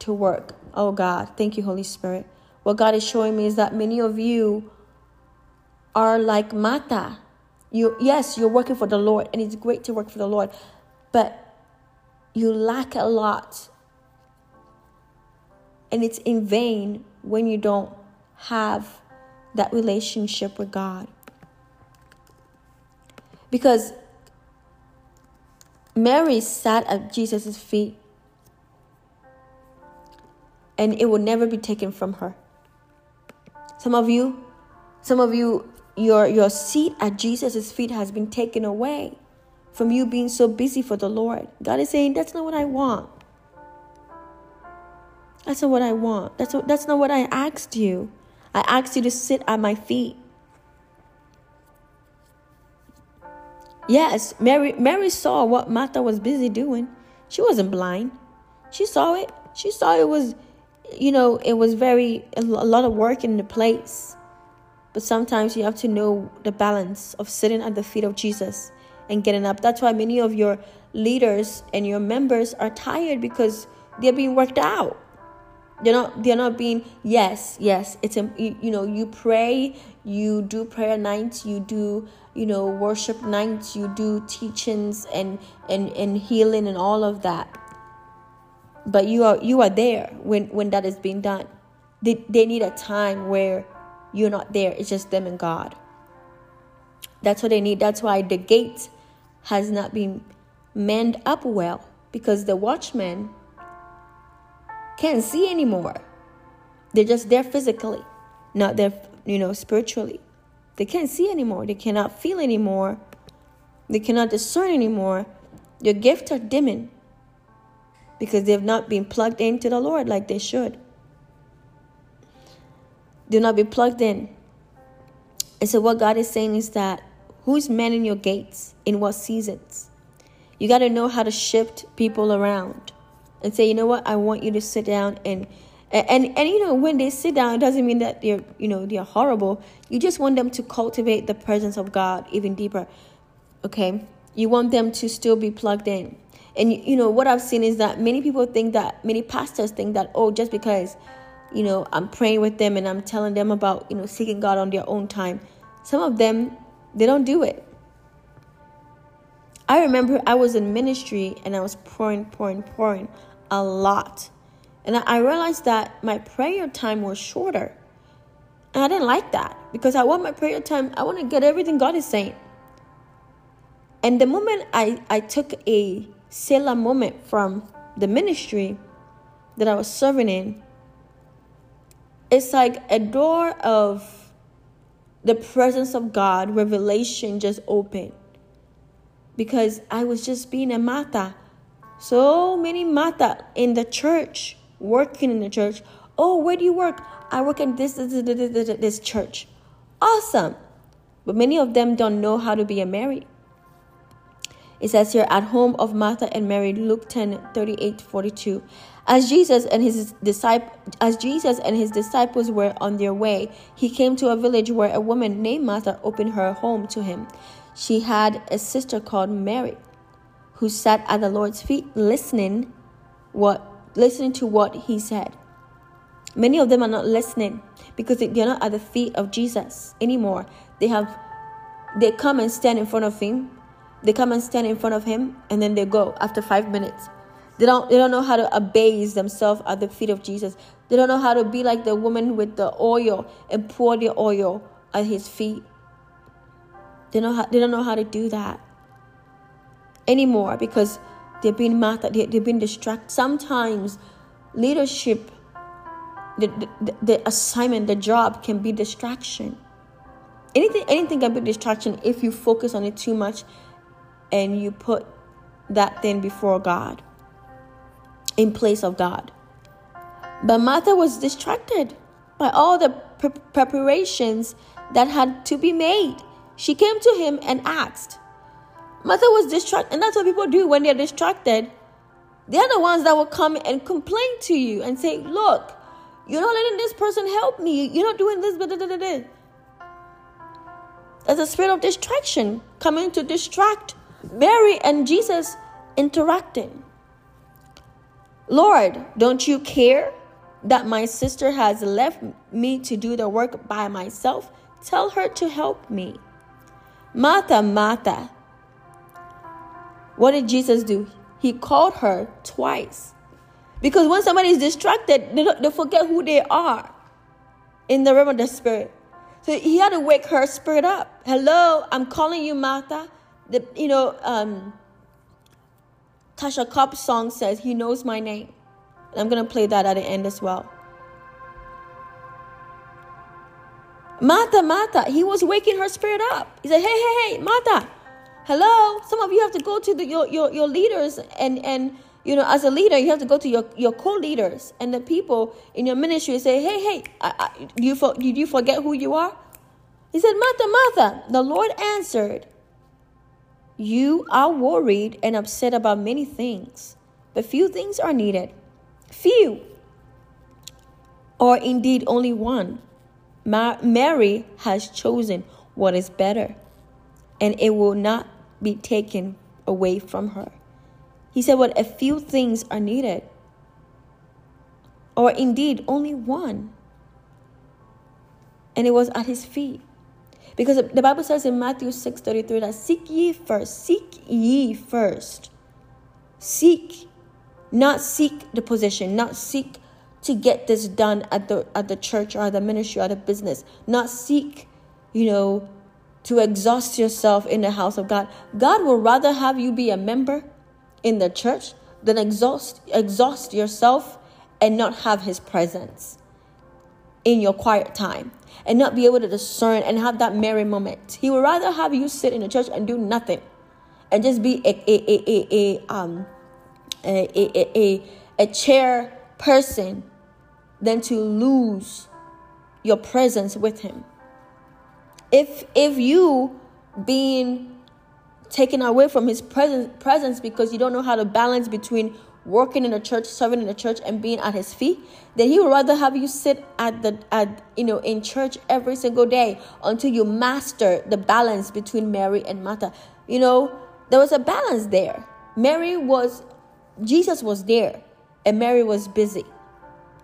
to work. Oh God, thank you, Holy Spirit. What God is showing me is that many of you are like mata. You yes, you're working for the Lord, and it's great to work for the Lord, but you lack a lot. And it's in vain when you don't have that relationship with God. Because Mary sat at Jesus' feet and it will never be taken from her. Some of you, some of you, your your seat at Jesus' feet has been taken away from you being so busy for the Lord. God is saying, That's not what I want. That's not what I want. That's, what, that's not what I asked you. I asked you to sit at my feet. Yes, Mary Mary saw what Martha was busy doing. She wasn't blind. She saw it. She saw it was you know, it was very a lot of work in the place. But sometimes you have to know the balance of sitting at the feet of Jesus and getting up. That's why many of your leaders and your members are tired because they're being worked out. They're not they're not being yes, yes, it's a, you, you know, you pray, you do prayer nights, you do, you know, worship nights, you do teachings and and and healing and all of that but you are you are there when when that is being done they, they need a time where you're not there. It's just them and god. That's what they need. That's why the gate has not been manned up well because the watchmen can't see anymore. They're just there physically not there you know spiritually. They can't see anymore. They cannot feel anymore. They cannot discern anymore. Your gifts are dimming because they've not been plugged into the Lord like they should. Do not be plugged in. And so, what God is saying is that who's manning your gates in what seasons? You got to know how to shift people around and say, you know what, I want you to sit down and and, and and you know when they sit down it doesn't mean that they're you know they're horrible you just want them to cultivate the presence of god even deeper okay you want them to still be plugged in and you know what I've seen is that many people think that many pastors think that oh just because you know I'm praying with them and I'm telling them about you know seeking God on their own time, some of them they don't do it. I remember I was in ministry and I was pouring, pouring, pouring a lot. And I realized that my prayer time was shorter. And I didn't like that because I want my prayer time, I want to get everything God is saying. And the moment I, I took a Selah moment from the ministry that I was serving in, it's like a door of the presence of God, revelation just opened. Because I was just being a Mata. So many Mata in the church, working in the church. Oh, where do you work? I work in this, this, this, this, this church. Awesome. But many of them don't know how to be a Mary. It says here, at home of Martha and Mary, Luke 10 38 42. As Jesus and his disciple, as Jesus and his disciples were on their way, he came to a village where a woman named Martha opened her home to him. She had a sister called Mary, who sat at the Lord's feet listening what listening to what he said. Many of them are not listening because they're not at the feet of Jesus anymore. They have they come and stand in front of him they come and stand in front of him and then they go after five minutes. They don't they don't know how to abase themselves at the feet of Jesus. They don't know how to be like the woman with the oil and pour the oil at his feet. They how, they don't know how to do that anymore because they've been mad they, they've been distracted. Sometimes leadership, the, the, the assignment, the job can be distraction. Anything anything can be distraction if you focus on it too much and you put that thing before God in place of God. But Martha was distracted by all the pre- preparations that had to be made. She came to him and asked, Martha was distracted, and that's what people do when they're distracted. They're the ones that will come and complain to you and say, Look, you're not letting this person help me. You're not doing this. There's a spirit of distraction coming to distract Mary and Jesus interacting. Lord, don't you care that my sister has left me to do the work by myself? Tell her to help me. Martha, Martha. What did Jesus do? He called her twice. Because when somebody is distracted, they, they forget who they are in the realm of the spirit. So he had to wake her spirit up. Hello, I'm calling you Martha. The you know, um, Tasha Cobbs song says he knows my name. And I'm gonna play that at the end as well. Mata, Mata, he was waking her spirit up. He said, Hey, hey, hey, Mata, hello. Some of you have to go to the, your, your, your leaders and, and you know, as a leader, you have to go to your, your co-leaders and the people in your ministry and say, hey, hey, I, I, you for, did you forget who you are? He said, Martha, Martha, the Lord answered, you are worried and upset about many things, but few things are needed. Few, or indeed only one. Mary has chosen what is better, and it will not be taken away from her. He said, What a few things are needed, or indeed only one. And it was at his feet. Because the Bible says in Matthew 6 33 that seek ye first, seek ye first. Seek, not seek the position, not seek to get this done at the at the church or the ministry or the business, not seek, you know, to exhaust yourself in the house of God. God will rather have you be a member in the church than exhaust exhaust yourself and not have his presence in your quiet time and not be able to discern and have that merry moment. He would rather have you sit in the church and do nothing and just be a a a a, a um a, a, a, a chair person than to lose your presence with him. If if you being taken away from his presence presence because you don't know how to balance between working in the church, serving in the church, and being at his feet, then he would rather have you sit at the at you know in church every single day until you master the balance between Mary and Martha. You know, there was a balance there. Mary was Jesus was there, and Mary was busy.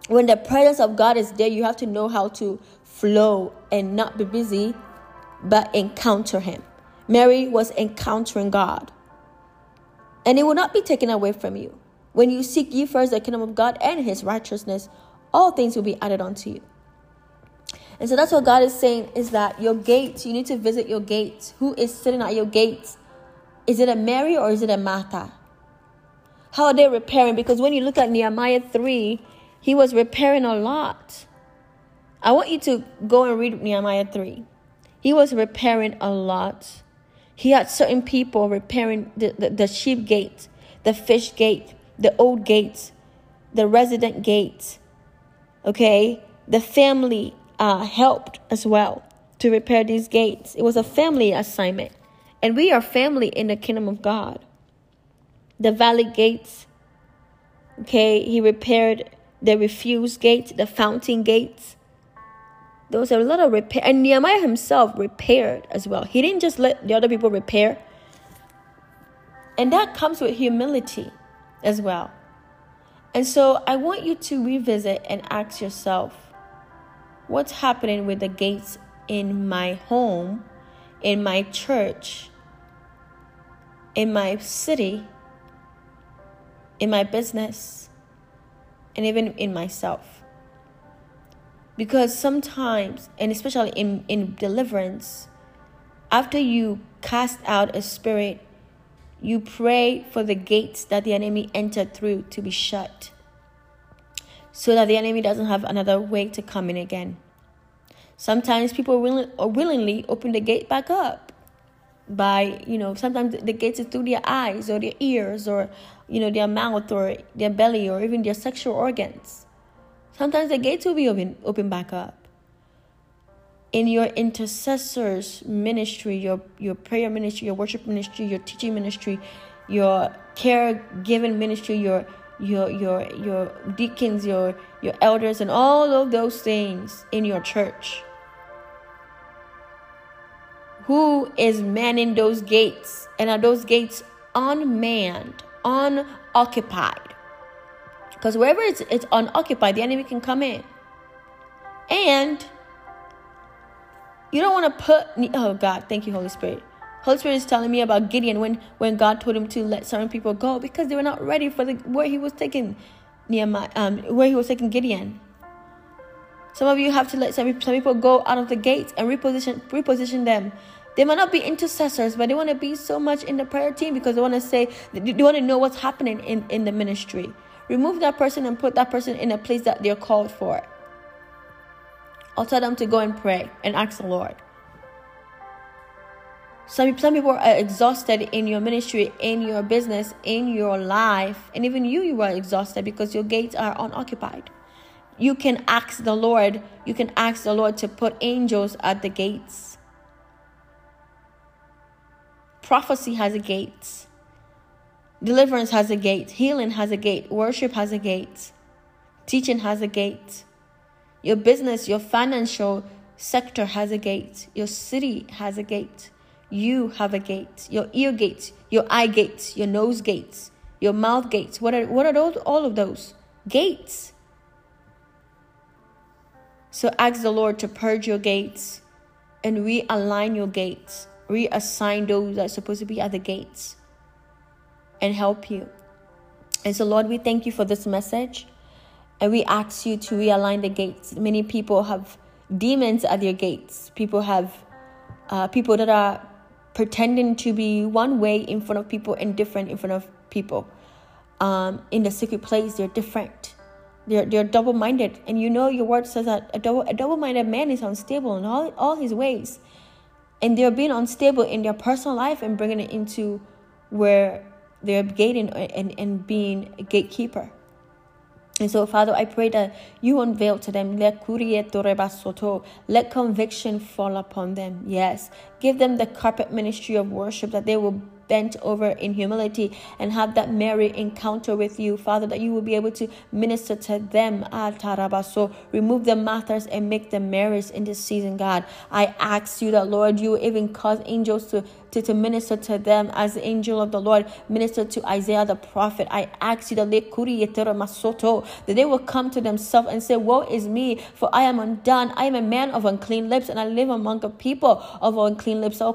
When the presence of God is there, you have to know how to flow and not be busy, but encounter him. Mary was encountering God. And it will not be taken away from you. When you seek ye first the kingdom of God and his righteousness, all things will be added unto you. And so that's what God is saying is that your gates, you need to visit your gates. Who is sitting at your gates? Is it a Mary or is it a Martha? How are they repairing? Because when you look at Nehemiah 3, he was repairing a lot. I want you to go and read Nehemiah 3. He was repairing a lot. He had certain people repairing the, the, the sheep gate, the fish gate, the old gates, the resident gates. Okay? The family uh, helped as well to repair these gates. It was a family assignment. And we are family in the kingdom of God. The valley gates. Okay? He repaired the refuse gate, the fountain gates there was a lot of repair and nehemiah himself repaired as well he didn't just let the other people repair and that comes with humility as well. And so i want you to revisit and ask yourself what's happening with the gates in my home in my church in my city in my business and even in myself? Because sometimes, and especially in, in deliverance, after you cast out a spirit, you pray for the gates that the enemy entered through to be shut so that the enemy doesn't have another way to come in again. Sometimes people will, willingly open the gate back up by, you know, sometimes the gates is through their eyes or their ears or, you know, their mouth or their belly or even their sexual organs. Sometimes the gates will be open, open back up. In your intercessors ministry, your your prayer ministry, your worship ministry, your teaching ministry, your caregiving ministry, your your your your deacons, your your elders, and all of those things in your church. Who is manning those gates? And are those gates unmanned, unoccupied? Because wherever it's, it's unoccupied, the enemy can come in. And you don't want to put, oh God, thank you, Holy Spirit. Holy Spirit is telling me about Gideon when, when God told him to let certain people go because they were not ready for the where he was taking Nehemiah, um, where he was taking Gideon. Some of you have to let some, some people go out of the gates and reposition reposition them. They might not be intercessors, but they want to be so much in the prayer team because they want to say they want to know what's happening in, in the ministry. Remove that person and put that person in a place that they're called for. I'll tell them to go and pray and ask the Lord. Some, some people are exhausted in your ministry, in your business, in your life, and even you, you are exhausted because your gates are unoccupied. You can ask the Lord, you can ask the Lord to put angels at the gates. Prophecy has a gate. Deliverance has a gate. Healing has a gate. Worship has a gate. Teaching has a gate. Your business, your financial sector has a gate. Your city has a gate. You have a gate. Your ear gates, your eye gates, your nose gates, your mouth gates. What are what are those all of those? Gates. So ask the Lord to purge your gates and realign your gates. Reassign those that are supposed to be at the gates and help you. And so, Lord, we thank you for this message. And we ask you to realign the gates. Many people have demons at their gates. People have uh, people that are pretending to be one way in front of people and different in front of people. Um, in the secret place, they're different. They're they're double minded, and you know your word says that a double a double minded man is unstable in all all his ways, and they're being unstable in their personal life and bringing it into where they're gating and, and being a gatekeeper. And so, Father, I pray that you unveil to them, let conviction fall upon them. Yes, give them the carpet ministry of worship that they will bent over in humility and have that Mary encounter with you, Father, that you will be able to minister to them. Ah, so remove the Marthas and make them Marys in this season, God. I ask you that, Lord, you even cause angels to to, to minister to them as the angel of the Lord ministered to Isaiah the prophet. I ask you that they will come to themselves and say, Woe is me, for I am undone. I am a man of unclean lips, and I live among a people of unclean lips. Oh,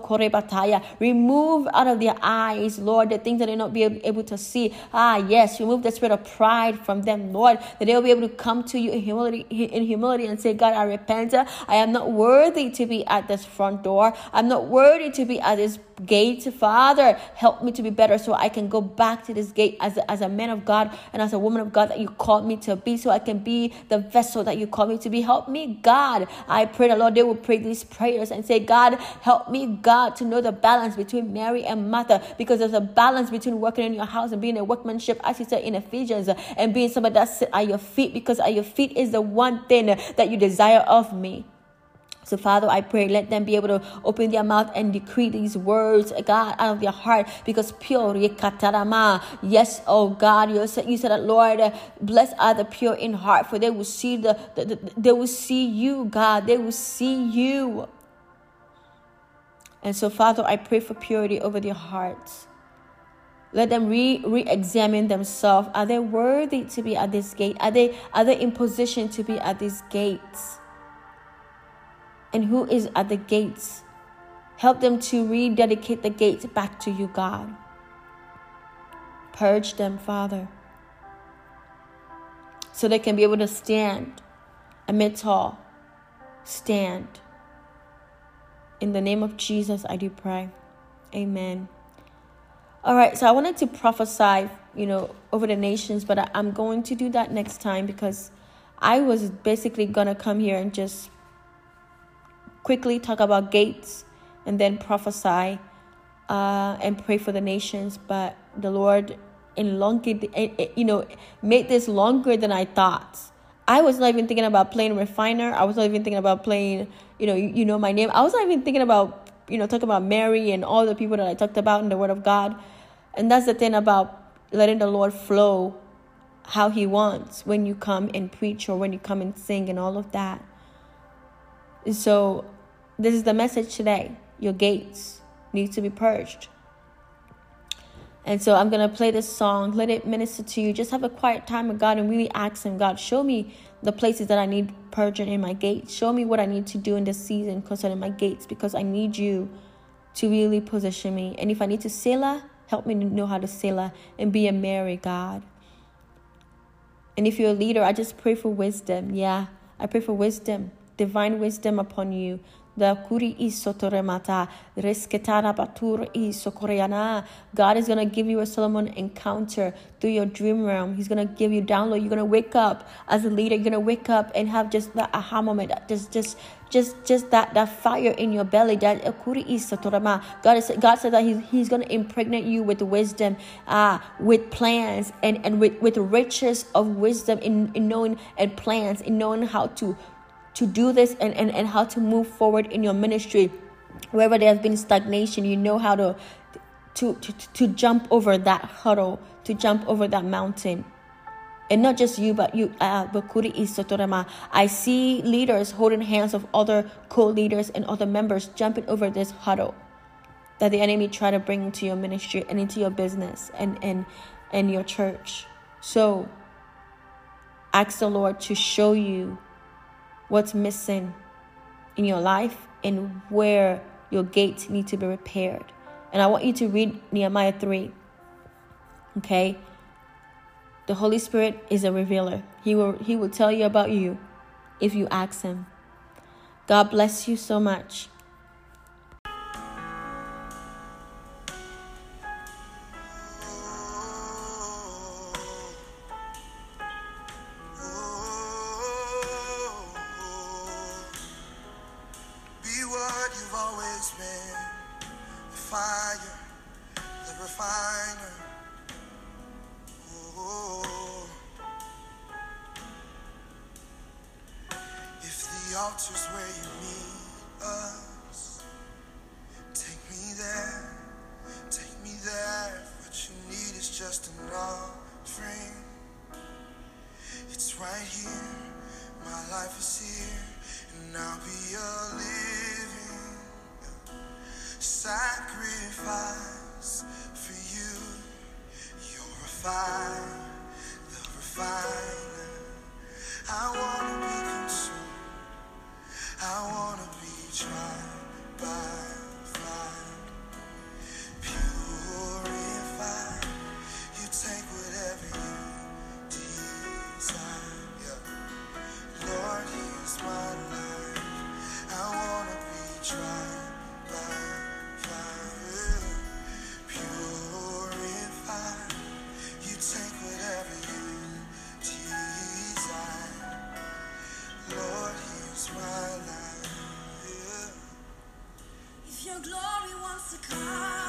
remove out of their eyes, Lord, the things that they're not be able to see. Ah, yes, remove the spirit of pride from them, Lord, that they'll be able to come to you in humility, in humility and say, God, I repent. I am not worthy to be at this front door. I'm not worthy to be at this gate. Father, help me to be better so I can go back to this gate as a, as a man of God and as a woman of God that you called me to be, so I can be the vessel that you called me to be. Help me, God. I pray the Lord, they will pray these prayers and say, God, help me, God, to know the balance between Mary and Martha because there's a balance between working in your house and being a workmanship, as he said in Ephesians, and being somebody that sit at your feet because at your feet is the one thing that you desire of me. So, Father, I pray, let them be able to open their mouth and decree these words, God, out of their heart, because pure, yes, oh God, you said, you said that, Lord, bless are the pure in heart, for they will see the, the, the they will see you, God, they will see you. And so, Father, I pray for purity over their hearts. Let them re re-examine themselves. Are they worthy to be at this gate? Are they are they in position to be at these gates? And who is at the gates. Help them to rededicate the gates back to you, God. Purge them, Father, so they can be able to stand amidst all. Stand. In the name of Jesus, I do pray. Amen. All right, so I wanted to prophesy, you know, over the nations, but I, am going to do that next time because I was basically going to come here and just quickly talk about gates and then prophesy uh, and pray for the nations. But the Lord elongated, you know, made this longer than I thought. I was not even thinking about playing refiner. I was not even thinking about playing, you know, you, you know my name. I was not even thinking about, you know, talking about Mary and all the people that I talked about in the Word of God. And that's the thing about letting the Lord flow how He wants when you come and preach or when you come and sing and all of that. And So, this is the message today. Your gates need to be purged. And so I'm going to play this song. Let it minister to you. Just have a quiet time with God and really ask Him, God, show me the places that I need purging in my gates. Show me what I need to do in this season concerning my gates because I need you to really position me. And if I need to Selah, help me to know how to Selah and be a Mary, God. And if you're a leader, I just pray for wisdom. Yeah, I pray for wisdom, divine wisdom upon you the kuri isotoremata resketana batur isokoreana. God is gonna give you a Solomon encounter through your dream realm. He's gonna give you download. You're gonna wake up as a leader. You're gonna wake up and have just that aha moment. Just just just just that that fire in your belly. That kuri isotorema. God is God said that He's He's gonna impregnate you with wisdom, uh, with plans and and with with riches of wisdom in in knowing and plans in knowing how to to do this and, and, and how to move forward in your ministry. Wherever there has been stagnation, you know how to, to, to, to jump over that hurdle, to jump over that mountain. And not just you, but you, uh, I see leaders holding hands of other co-leaders and other members jumping over this hurdle that the enemy try to bring into your ministry and into your business and, and, and your church. So ask the Lord to show you what's missing in your life and where your gates need to be repaired. And I want you to read Nehemiah 3. Okay? The Holy Spirit is a revealer. He will he will tell you about you if you ask him. God bless you so much. Lord, here's my life. If your glory wants to come,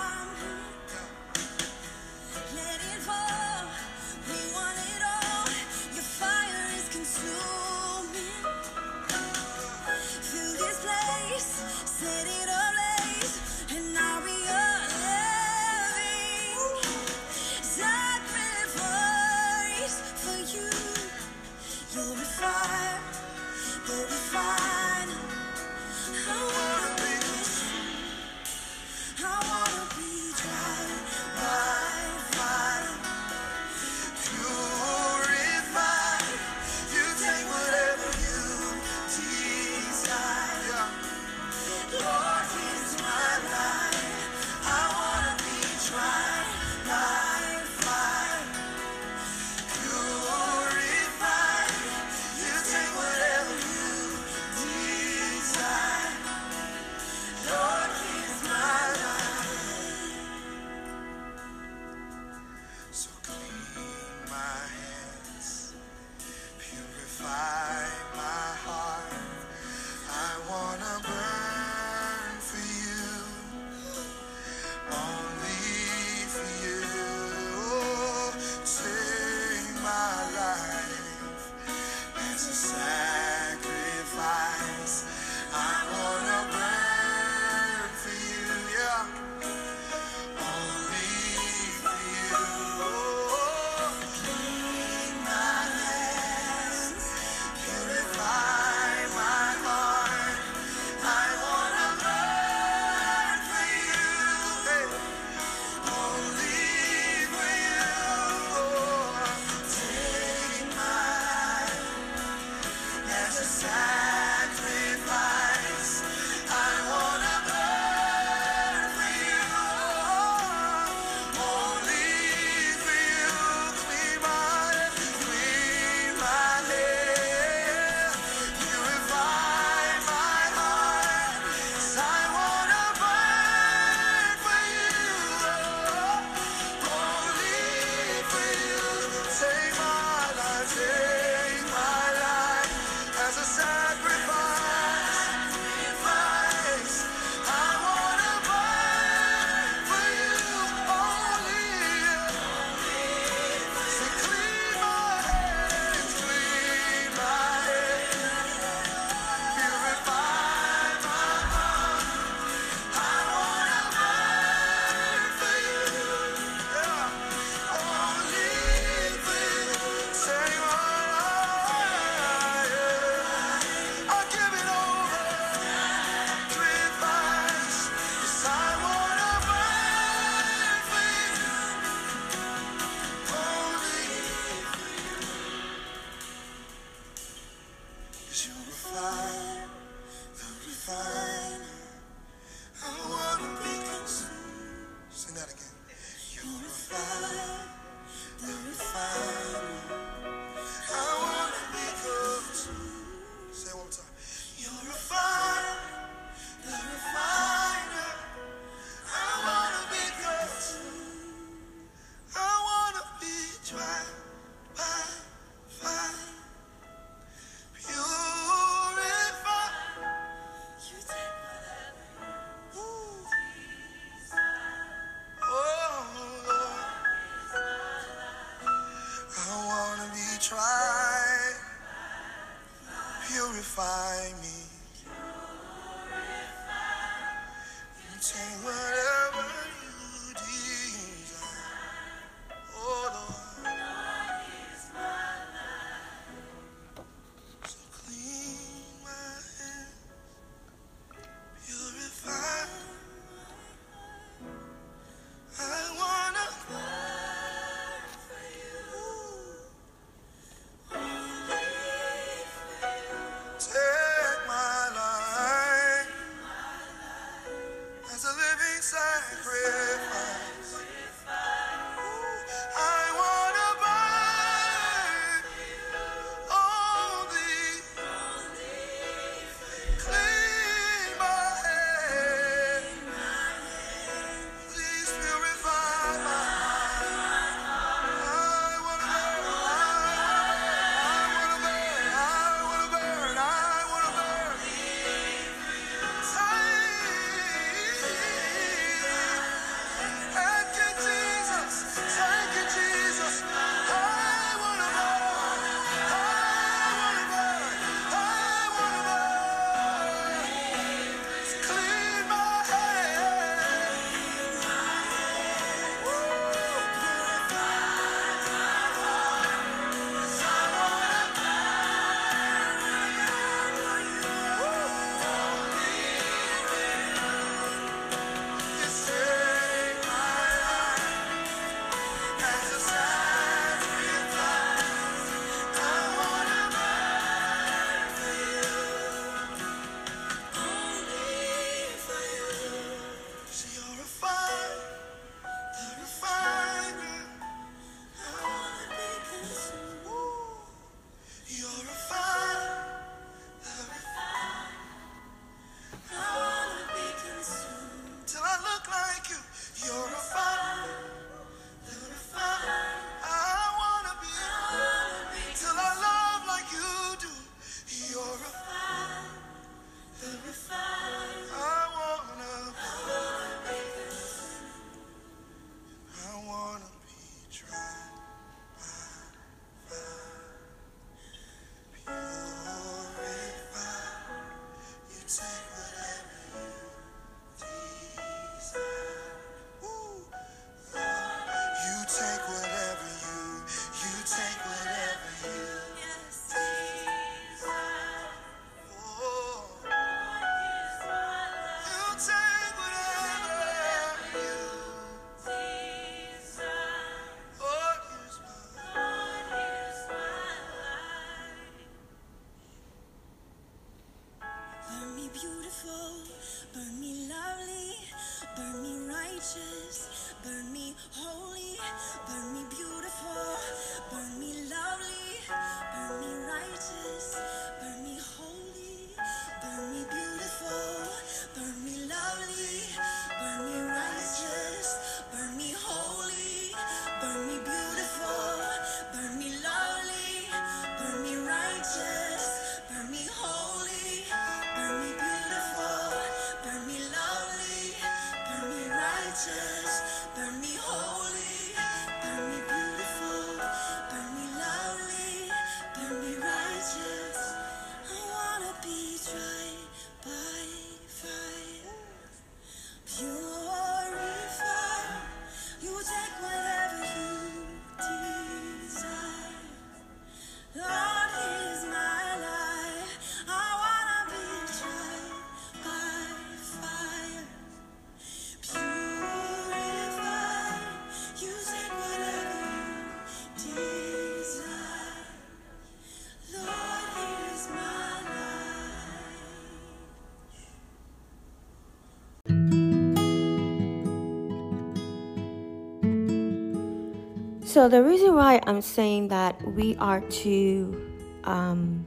so the reason why I'm saying that we are to um,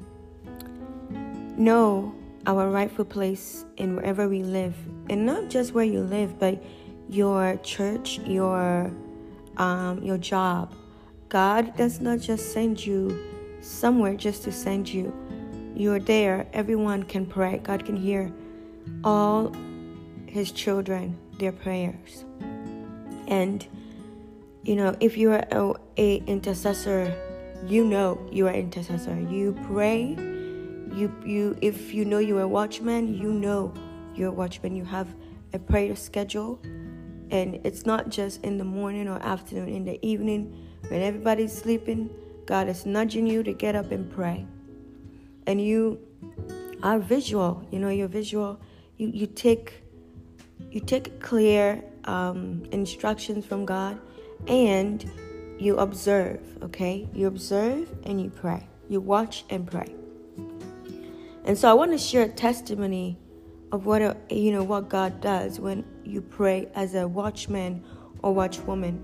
know our rightful place in wherever we live, and not just where you live, but your church, your um, your job. God does not just send you somewhere just to send you. You're there. Everyone can pray. God can hear all His children their prayers, and you know if you are a, a intercessor, you know you are intercessor. You pray you you if you know you're a watchman you know you're watchman. You have a prayer schedule. And it's not just in the morning or afternoon in the evening when everybody's sleeping god is nudging you to get up and pray. And you are visual you know you're visual. You you take you take clear um, instructions from god and you observe okay you observe and you pray you watch and pray and so I want to share a testimony of what a, you know what God does when you pray as a watchman or watchwoman.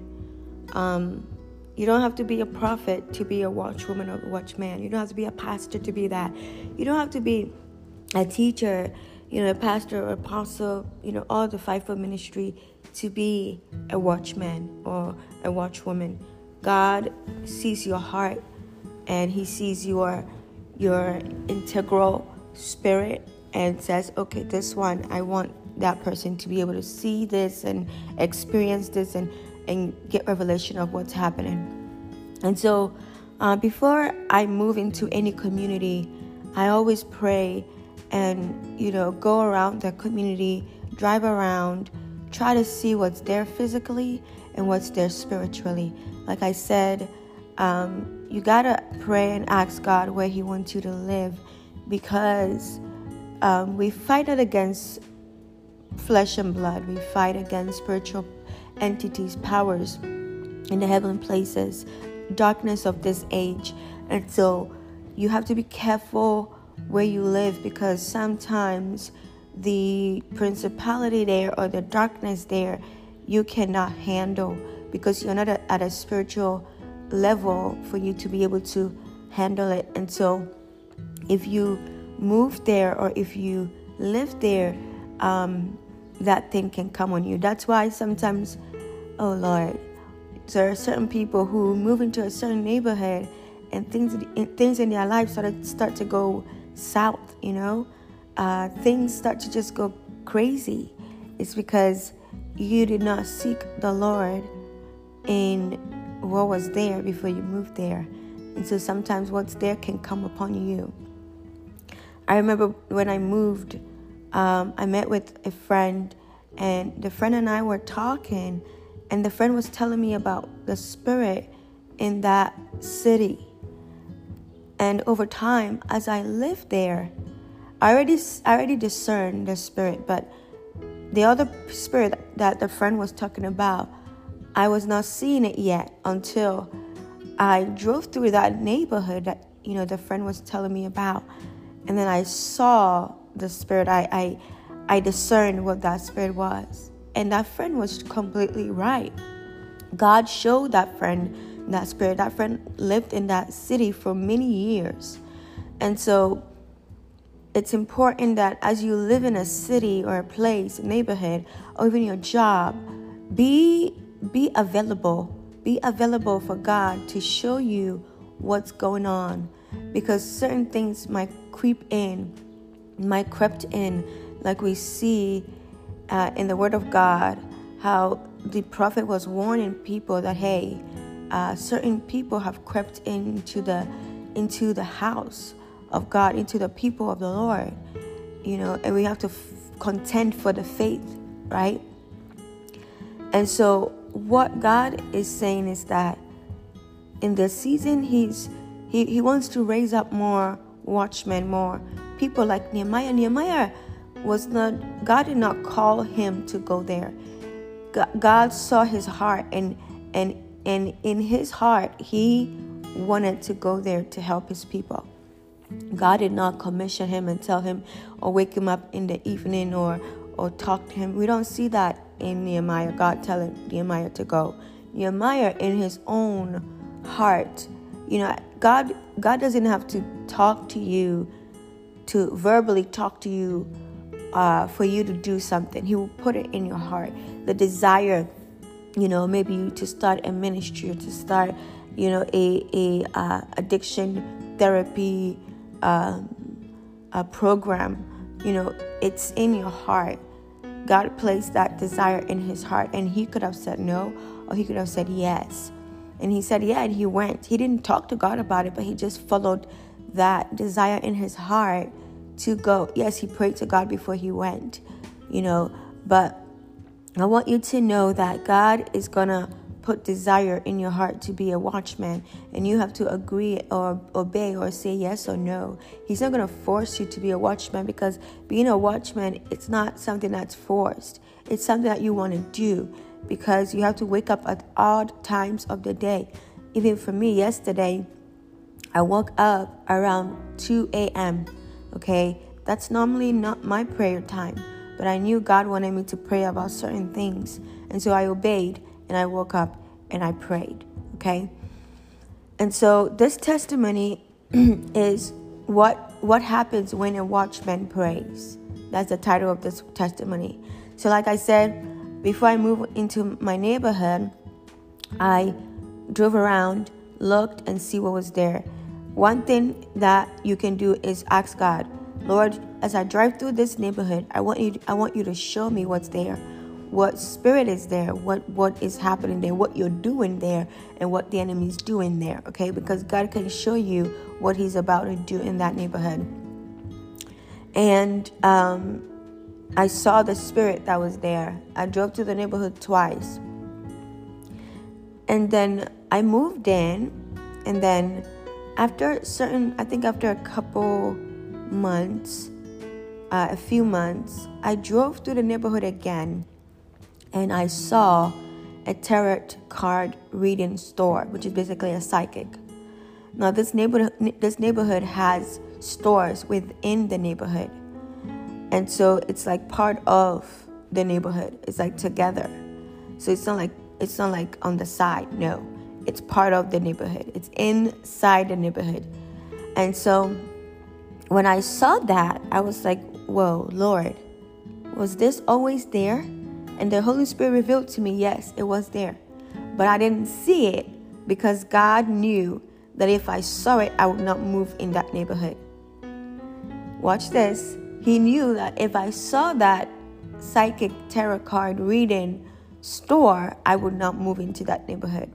Um, you don't have to be a prophet to be a watchwoman or watchman. You don't have to be a pastor to be that. You don't have to be a teacher, you know, a pastor or apostle, you know, all the fivefold ministry to be a watchman or a watchwoman. God sees your heart and he sees your your integral spirit and says, okay, this one, I want that person to be able to see this and experience this and, and get revelation of what's happening. And so, uh, before I move into any community, I always pray and, you know, go around the community, drive around, try to see what's there physically and what's there spiritually. Like I said, um, you gotta pray and ask God where He wants you to live because um, we fight it against flesh and blood. We fight against spiritual entities, powers in the heavenly places, darkness of this age. And so you have to be careful where you live because sometimes the principality there or the darkness there you cannot handle because you're not at a spiritual level for you to be able to handle it. And so if you move there or if you live there, um, that thing can come on you. That's why sometimes, oh Lord, there are certain people who move into a certain neighborhood and things things in their life start start to go south. You know, uh, things start to just go crazy. It's because you did not seek the Lord in what was there before you moved there. And so sometimes what's there can come upon you. I remember when I moved, um, I met with a friend, and the friend and I were talking, and the friend was telling me about the spirit in that city. And over time, as I lived there, I already, I already discerned the spirit, but the other spirit that the friend was talking about, I was not seeing it yet until I drove through that neighborhood that you know the friend was telling me about, and then I saw the spirit. I I, I discerned what that spirit was, and that friend was completely right. God showed that friend that spirit. That friend lived in that city for many years, and so it's important that as you live in a city or a place, neighborhood, or even your job, be be available. Be available for God to show you what's going on because certain things might creep in, might crept in, like we see uh, in the Word of God, how the prophet was warning people that hey, uh, certain people have crept into the into the house of God, into the people of the Lord, you know, and we have to f- contend for the faith, right? And so what God is saying is that in this season, He's He, he wants to raise up more watchmen, more people like Nehemiah. Nehemiah was not God did not call him to go there. God saw his heart and and and in his heart he wanted to go there to help his people. God did not commission him and tell him or wake him up in the evening or or talk to him. We don't see that in Nehemiah, God telling Nehemiah to go. Nehemiah in his own heart. You know, God God doesn't have to talk to you to verbally talk to you uh, for you to do something. He will put it in your heart. The desire, you know, maybe to start a ministry to start, you know, a a uh, addiction therapy um, a program. You know, it's in your heart. God placed that desire in his heart, and he could have said no, or he could have said yes. And he said, yeah, and he went. He didn't talk to God about it, but he just followed that desire in his heart to go. Yes, he prayed to God before he went, you know, but I want you to know that God is going to put desire in your heart to be a watchman and you have to agree or obey or say yes or no. He's not going to force you to be a watchman because being a watchman it's not something that's forced. It's something that you want to do because you have to wake up at odd times of the day. Even for me yesterday, I woke up around 2 a.m. Okay, that's normally not my prayer time, but I knew God wanted me to pray about certain things, and so I obeyed and I woke up and I prayed. Okay, and so this testimony is what what happens when a watchman prays. That's the title of this testimony. So, like I said, before I moved into my neighborhood, I drove around, looked, and see what was there. One thing that you can do is ask God, Lord, as I drive through this neighborhood, I want you I want you to show me what's there. What spirit is there? What what is happening there? What you're doing there and what the enemy's doing there, okay? Because God can show you what he's about to do in that neighborhood. And um, I saw the spirit that was there. I drove to the neighborhood twice. And then I moved in and then after certain, I think after a couple months, uh, a few months, I drove through the neighborhood again and I saw a tarot card reading store, which is basically a psychic. Now, this neighborhood, this neighborhood has stores within the neighborhood, and so it's like part of the neighborhood. It's like together, so it's not like it's not like on the side. No, it's part of the neighborhood, it's inside the neighborhood. And so when I saw that, I was like, whoa, Lord, was this always there? And the Holy Spirit revealed to me, yes, it was there. But I didn't see it because God knew that if I saw it, I would not move in that neighborhood. Watch this. He knew that if I saw that psychic tarot card reading store, I would not move into that neighborhood.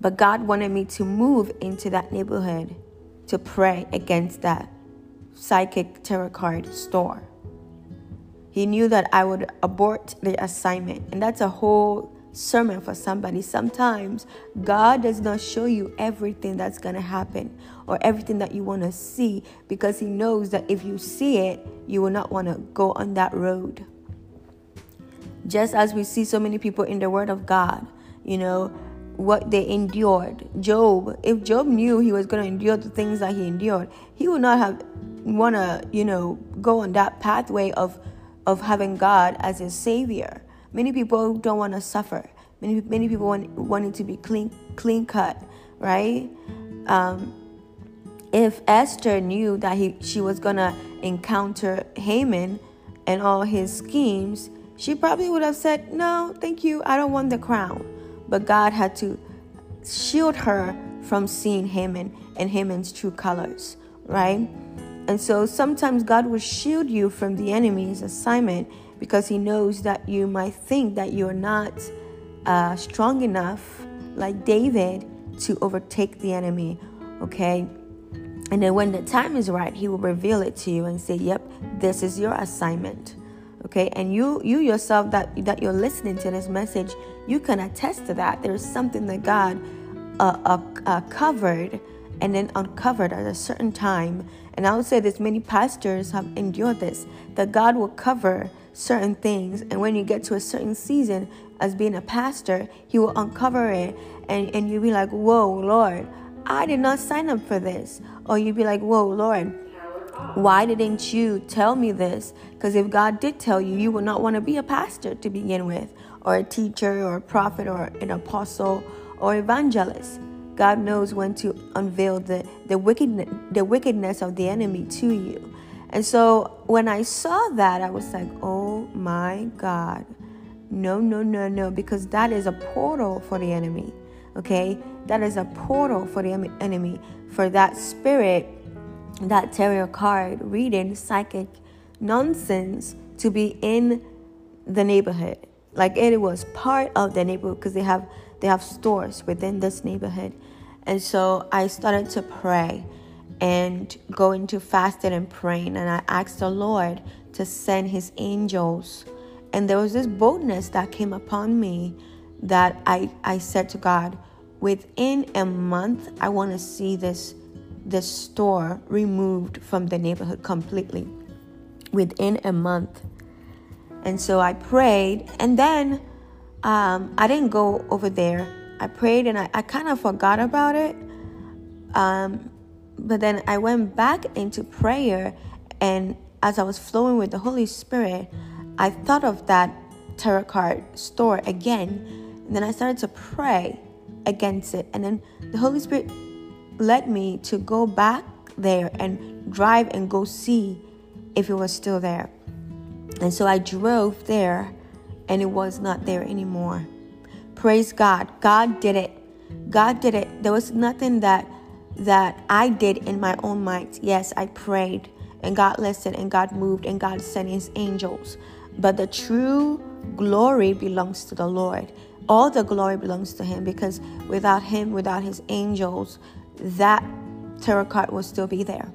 But God wanted me to move into that neighborhood to pray against that psychic tarot card store. He knew that I would abort the assignment, and that's a whole sermon for somebody. Sometimes God does not show you everything that's going to happen or everything that you want to see because He knows that if you see it, you will not want to go on that road. Just as we see so many people in the Word of God, you know, what they endured. Job, if Job knew he was going to endure the things that he endured, he would not have want to, you know, go on that pathway of of having God as his savior. Many people don't want to suffer. Many many people want wanting to be clean clean cut, right? Um, if Esther knew that he she was gonna encounter Haman and all his schemes, she probably would have said, "No, thank you. I don't want the crown." but God had to shield her from seeing Haman and Haman's true colors, right? And so sometimes God will shield you from the enemy's assignment because he knows that you might think that you're not uh, strong enough, like David, to overtake the enemy, okay? And then when the time is right, he will reveal it to you and say, Yep, this is your assignment okay and you you yourself that that you're listening to this message you can attest to that there's something that god uh, uh, uh, covered and then uncovered at a certain time and i would say that many pastors have endured this that god will cover certain things and when you get to a certain season as being a pastor he will uncover it and, and you'll be like whoa lord i did not sign up for this or you'll be like whoa lord why didn't you tell me this? Because if God did tell you, you would not want to be a pastor to begin with. or a teacher or a prophet or an apostle or evangelist. God knows when to unveil the, the, wickedness, the wickedness of the enemy to you. And so when I saw that, I was like, oh my God. No, no, no, no, because that is a portal for the enemy. Okay? That is a portal for the enemy, for that spirit, that tarot card reading, psychic nonsense to be in the neighborhood. Like it was part of the neighborhood because they have they have stores within this neighborhood. And so I started to pray and go into fasting and praying and I asked the Lord to send his angels. And there was this boldness that came upon me that I, I said to God, within a month, I want to see this, this store removed from the neighborhood completely. Within a month. And so I prayed, and then um, I didn't go over there. I prayed and I, I kind of forgot about it. Um, but then I went back into prayer, and as I was flowing with the Holy Spirit, I thought of that tarot card store again. And then I started to pray against it. And then the Holy Spirit led me to go back there and drive and go see if it was still there. And so I drove there and it was not there anymore. Praise God. God did it. God did it. There was nothing that that I did in my own might. Yes, I prayed and God listened and God moved and God sent his angels. But the true glory belongs to the Lord. All the glory belongs to him because without him, without his angels, that tarot card will still be there.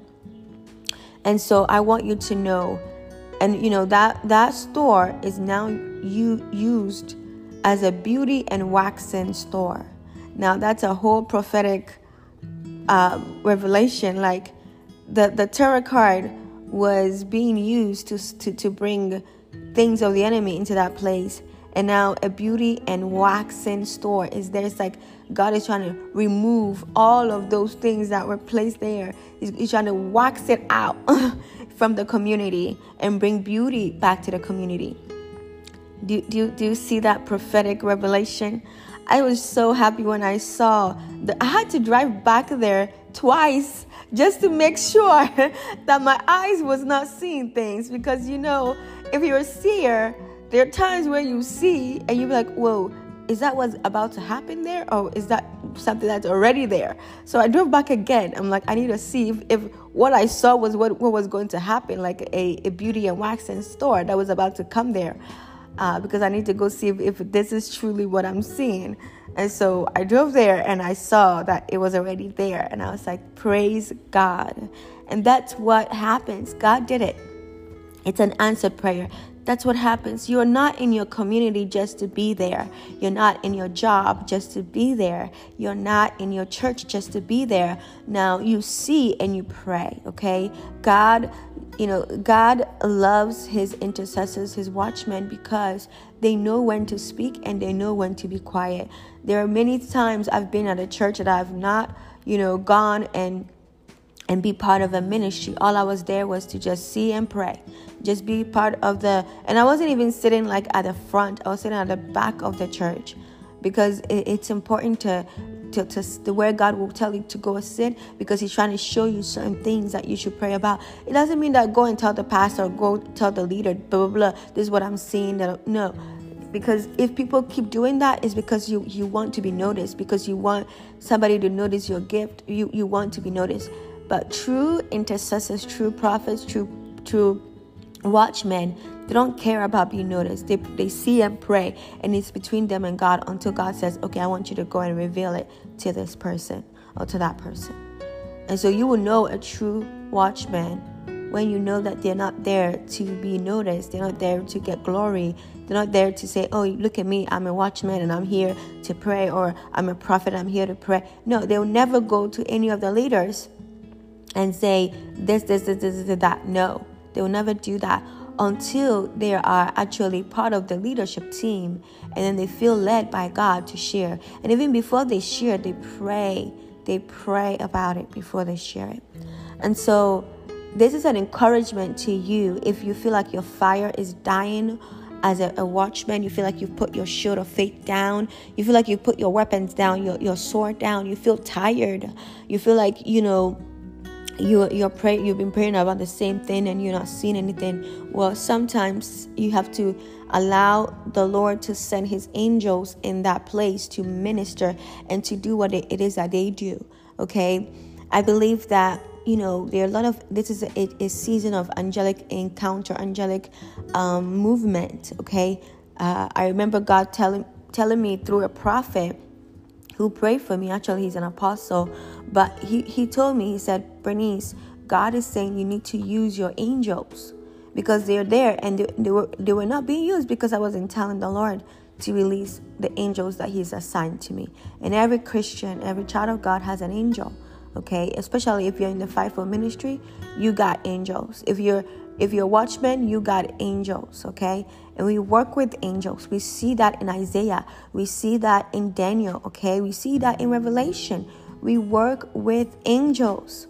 And so I want you to know and you know that that store is now you used as a beauty and waxing store. Now that's a whole prophetic uh, revelation. Like the the tarot card was being used to, to to bring things of the enemy into that place, and now a beauty and waxing store is there. It's like God is trying to remove all of those things that were placed there. He's, he's trying to wax it out from the community and bring beauty back to the community. Do, do, do you see that prophetic revelation? I was so happy when I saw that I had to drive back there twice just to make sure that my eyes was not seeing things because you know if you're a seer there are times where you see and you be like whoa is that what's about to happen there or is that something that's already there so i drove back again i'm like i need to see if, if what i saw was what, what was going to happen like a, a beauty and waxing store that was about to come there uh, because I need to go see if, if this is truly what I'm seeing. And so I drove there and I saw that it was already there. And I was like, praise God. And that's what happens. God did it. It's an answered prayer. That's what happens. You're not in your community just to be there. You're not in your job just to be there. You're not in your church just to be there. Now you see and you pray, okay? God, you know, God loves his intercessors, his watchmen, because they know when to speak and they know when to be quiet. There are many times I've been at a church that I've not, you know, gone and and be part of a ministry. All I was there was to just see and pray. Just be part of the and I wasn't even sitting like at the front. I was sitting at the back of the church because it, it's important to to, to, to where God will tell you to go sit because He's trying to show you certain things that you should pray about. It doesn't mean that go and tell the pastor go tell the leader, blah blah blah. This is what I'm seeing. That no, because if people keep doing that it's because you you want to be noticed because you want somebody to notice your gift you you want to be noticed but true intercessors, true prophets, true true watchmen, they don't care about being noticed. They, they see and pray, and it's between them and God until God says, Okay, I want you to go and reveal it to this person or to that person. And so you will know a true watchman when you know that they're not there to be noticed, they're not there to get glory, they're not there to say, Oh, look at me, I'm a watchman and I'm here to pray, or I'm a prophet, I'm here to pray. No, they'll never go to any of the leaders and say this, this, this, this, this, that. No, they will never do that until they are actually part of the leadership team and then they feel led by God to share. And even before they share, they pray. They pray about it before they share it. And so, this is an encouragement to you if you feel like your fire is dying as a, a, watchman, you feel like you've put your shield of faith down. You feel like you put your weapons down, your, your sword down. You feel tired. You feel like, you know, you you're pray you've been praying about the same thing and you're not seeing anything. Well, sometimes you have to allow the Lord to send his angels in that place to minister and to do what it is that they do. Okay? I believe that you know there are a lot of this is a, a season of angelic encounter angelic um, movement okay uh, i remember god telling telling me through a prophet who prayed for me. Actually he's an apostle. But he, he told me he said bernice god is saying you need to use your angels because they're there and they, they were they were not being used because i wasn't telling the lord to release the angels that he's assigned to me. And every christian every child of god has an angel okay? Especially if you're in the fivefold ministry you got angels. If you're if you're a watchman you got angels okay? And we work with angels. We see that in isaiah. We see that in daniel okay? We see that in revelation. We work with angels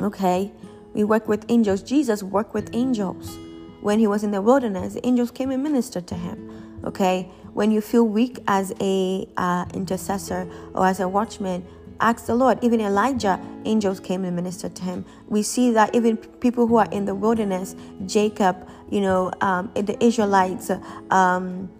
okay? We work with angels. Jesus worked with angels when he was in the wilderness. The angels came and ministered to him okay? When you feel weak as a uh, intercessor or as a watchman ask the Lord. Even Elijah, angels came and ministered to him. We see that even people who are in the wilderness, Jacob, you know, um, the Israelites, um,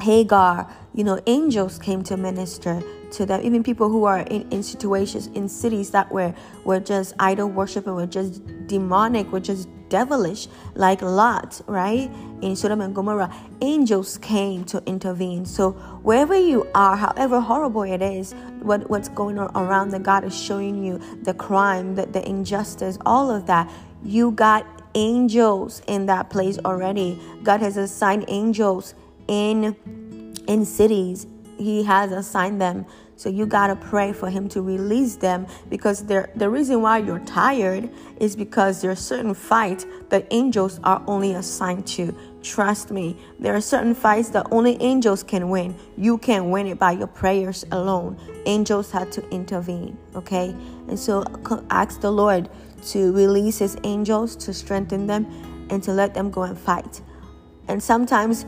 Hagar, you know, angels came to minister to them. Even people who are in, in situations in cities that were were just idol worship and were just demonic, were just devilish, like Lot, right? In Sodom and Gomorrah, angels came to intervene. So wherever you are, however horrible it is, what, what's going on around that God is showing you, the crime, the, the injustice, all of that, you got angels in that place already. God has assigned angels in in cities. He has assigned them so you got to pray for him to release them because the reason why you're tired is because there are certain fights that angels are only assigned to. Trust me, there are certain fights that only angels can win. You can't win it by your prayers alone. Angels had to intervene, okay? And so ask the Lord to release his angels to strengthen them and to let them go and fight. And sometimes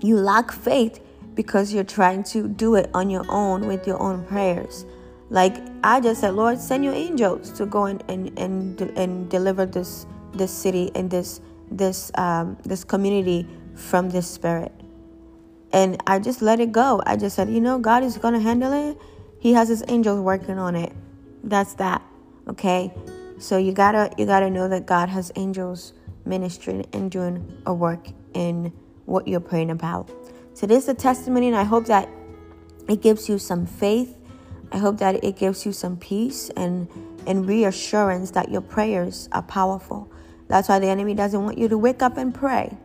you lack faith because you're trying to do it on your own with your own prayers. Like I just said, Lord, send your angels to go and and and, and deliver this this city and this this um, this community from this spirit. And I just let it go. I just said, you know, God is gonna handle it. He has his angels working on it. That's that. Okay. So you gotta you gotta know that God has angels ministering and doing a work in what you're praying about. So this is a testimony, and I hope that it gives you some faith. I hope that it gives you some peace and and reassurance that your prayers are powerful. That's why the enemy doesn't want you to wake up and pray.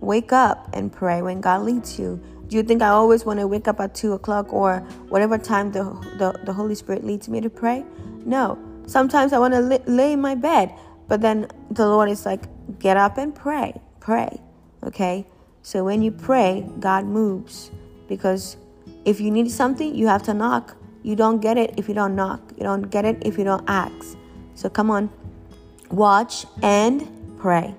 Wake up and pray when God leads you. Do you think I always want to wake up at two o'clock or whatever time the, the, the Holy Spirit leads me to pray? No. Sometimes I want to lay in my bed, but then the Lord is like, get up and pray. Pray. Okay? So when you pray, God moves. Because if you need something, you have to knock. You don't get it if you don't knock. You don't get it if you don't ask. So come on, watch and pray.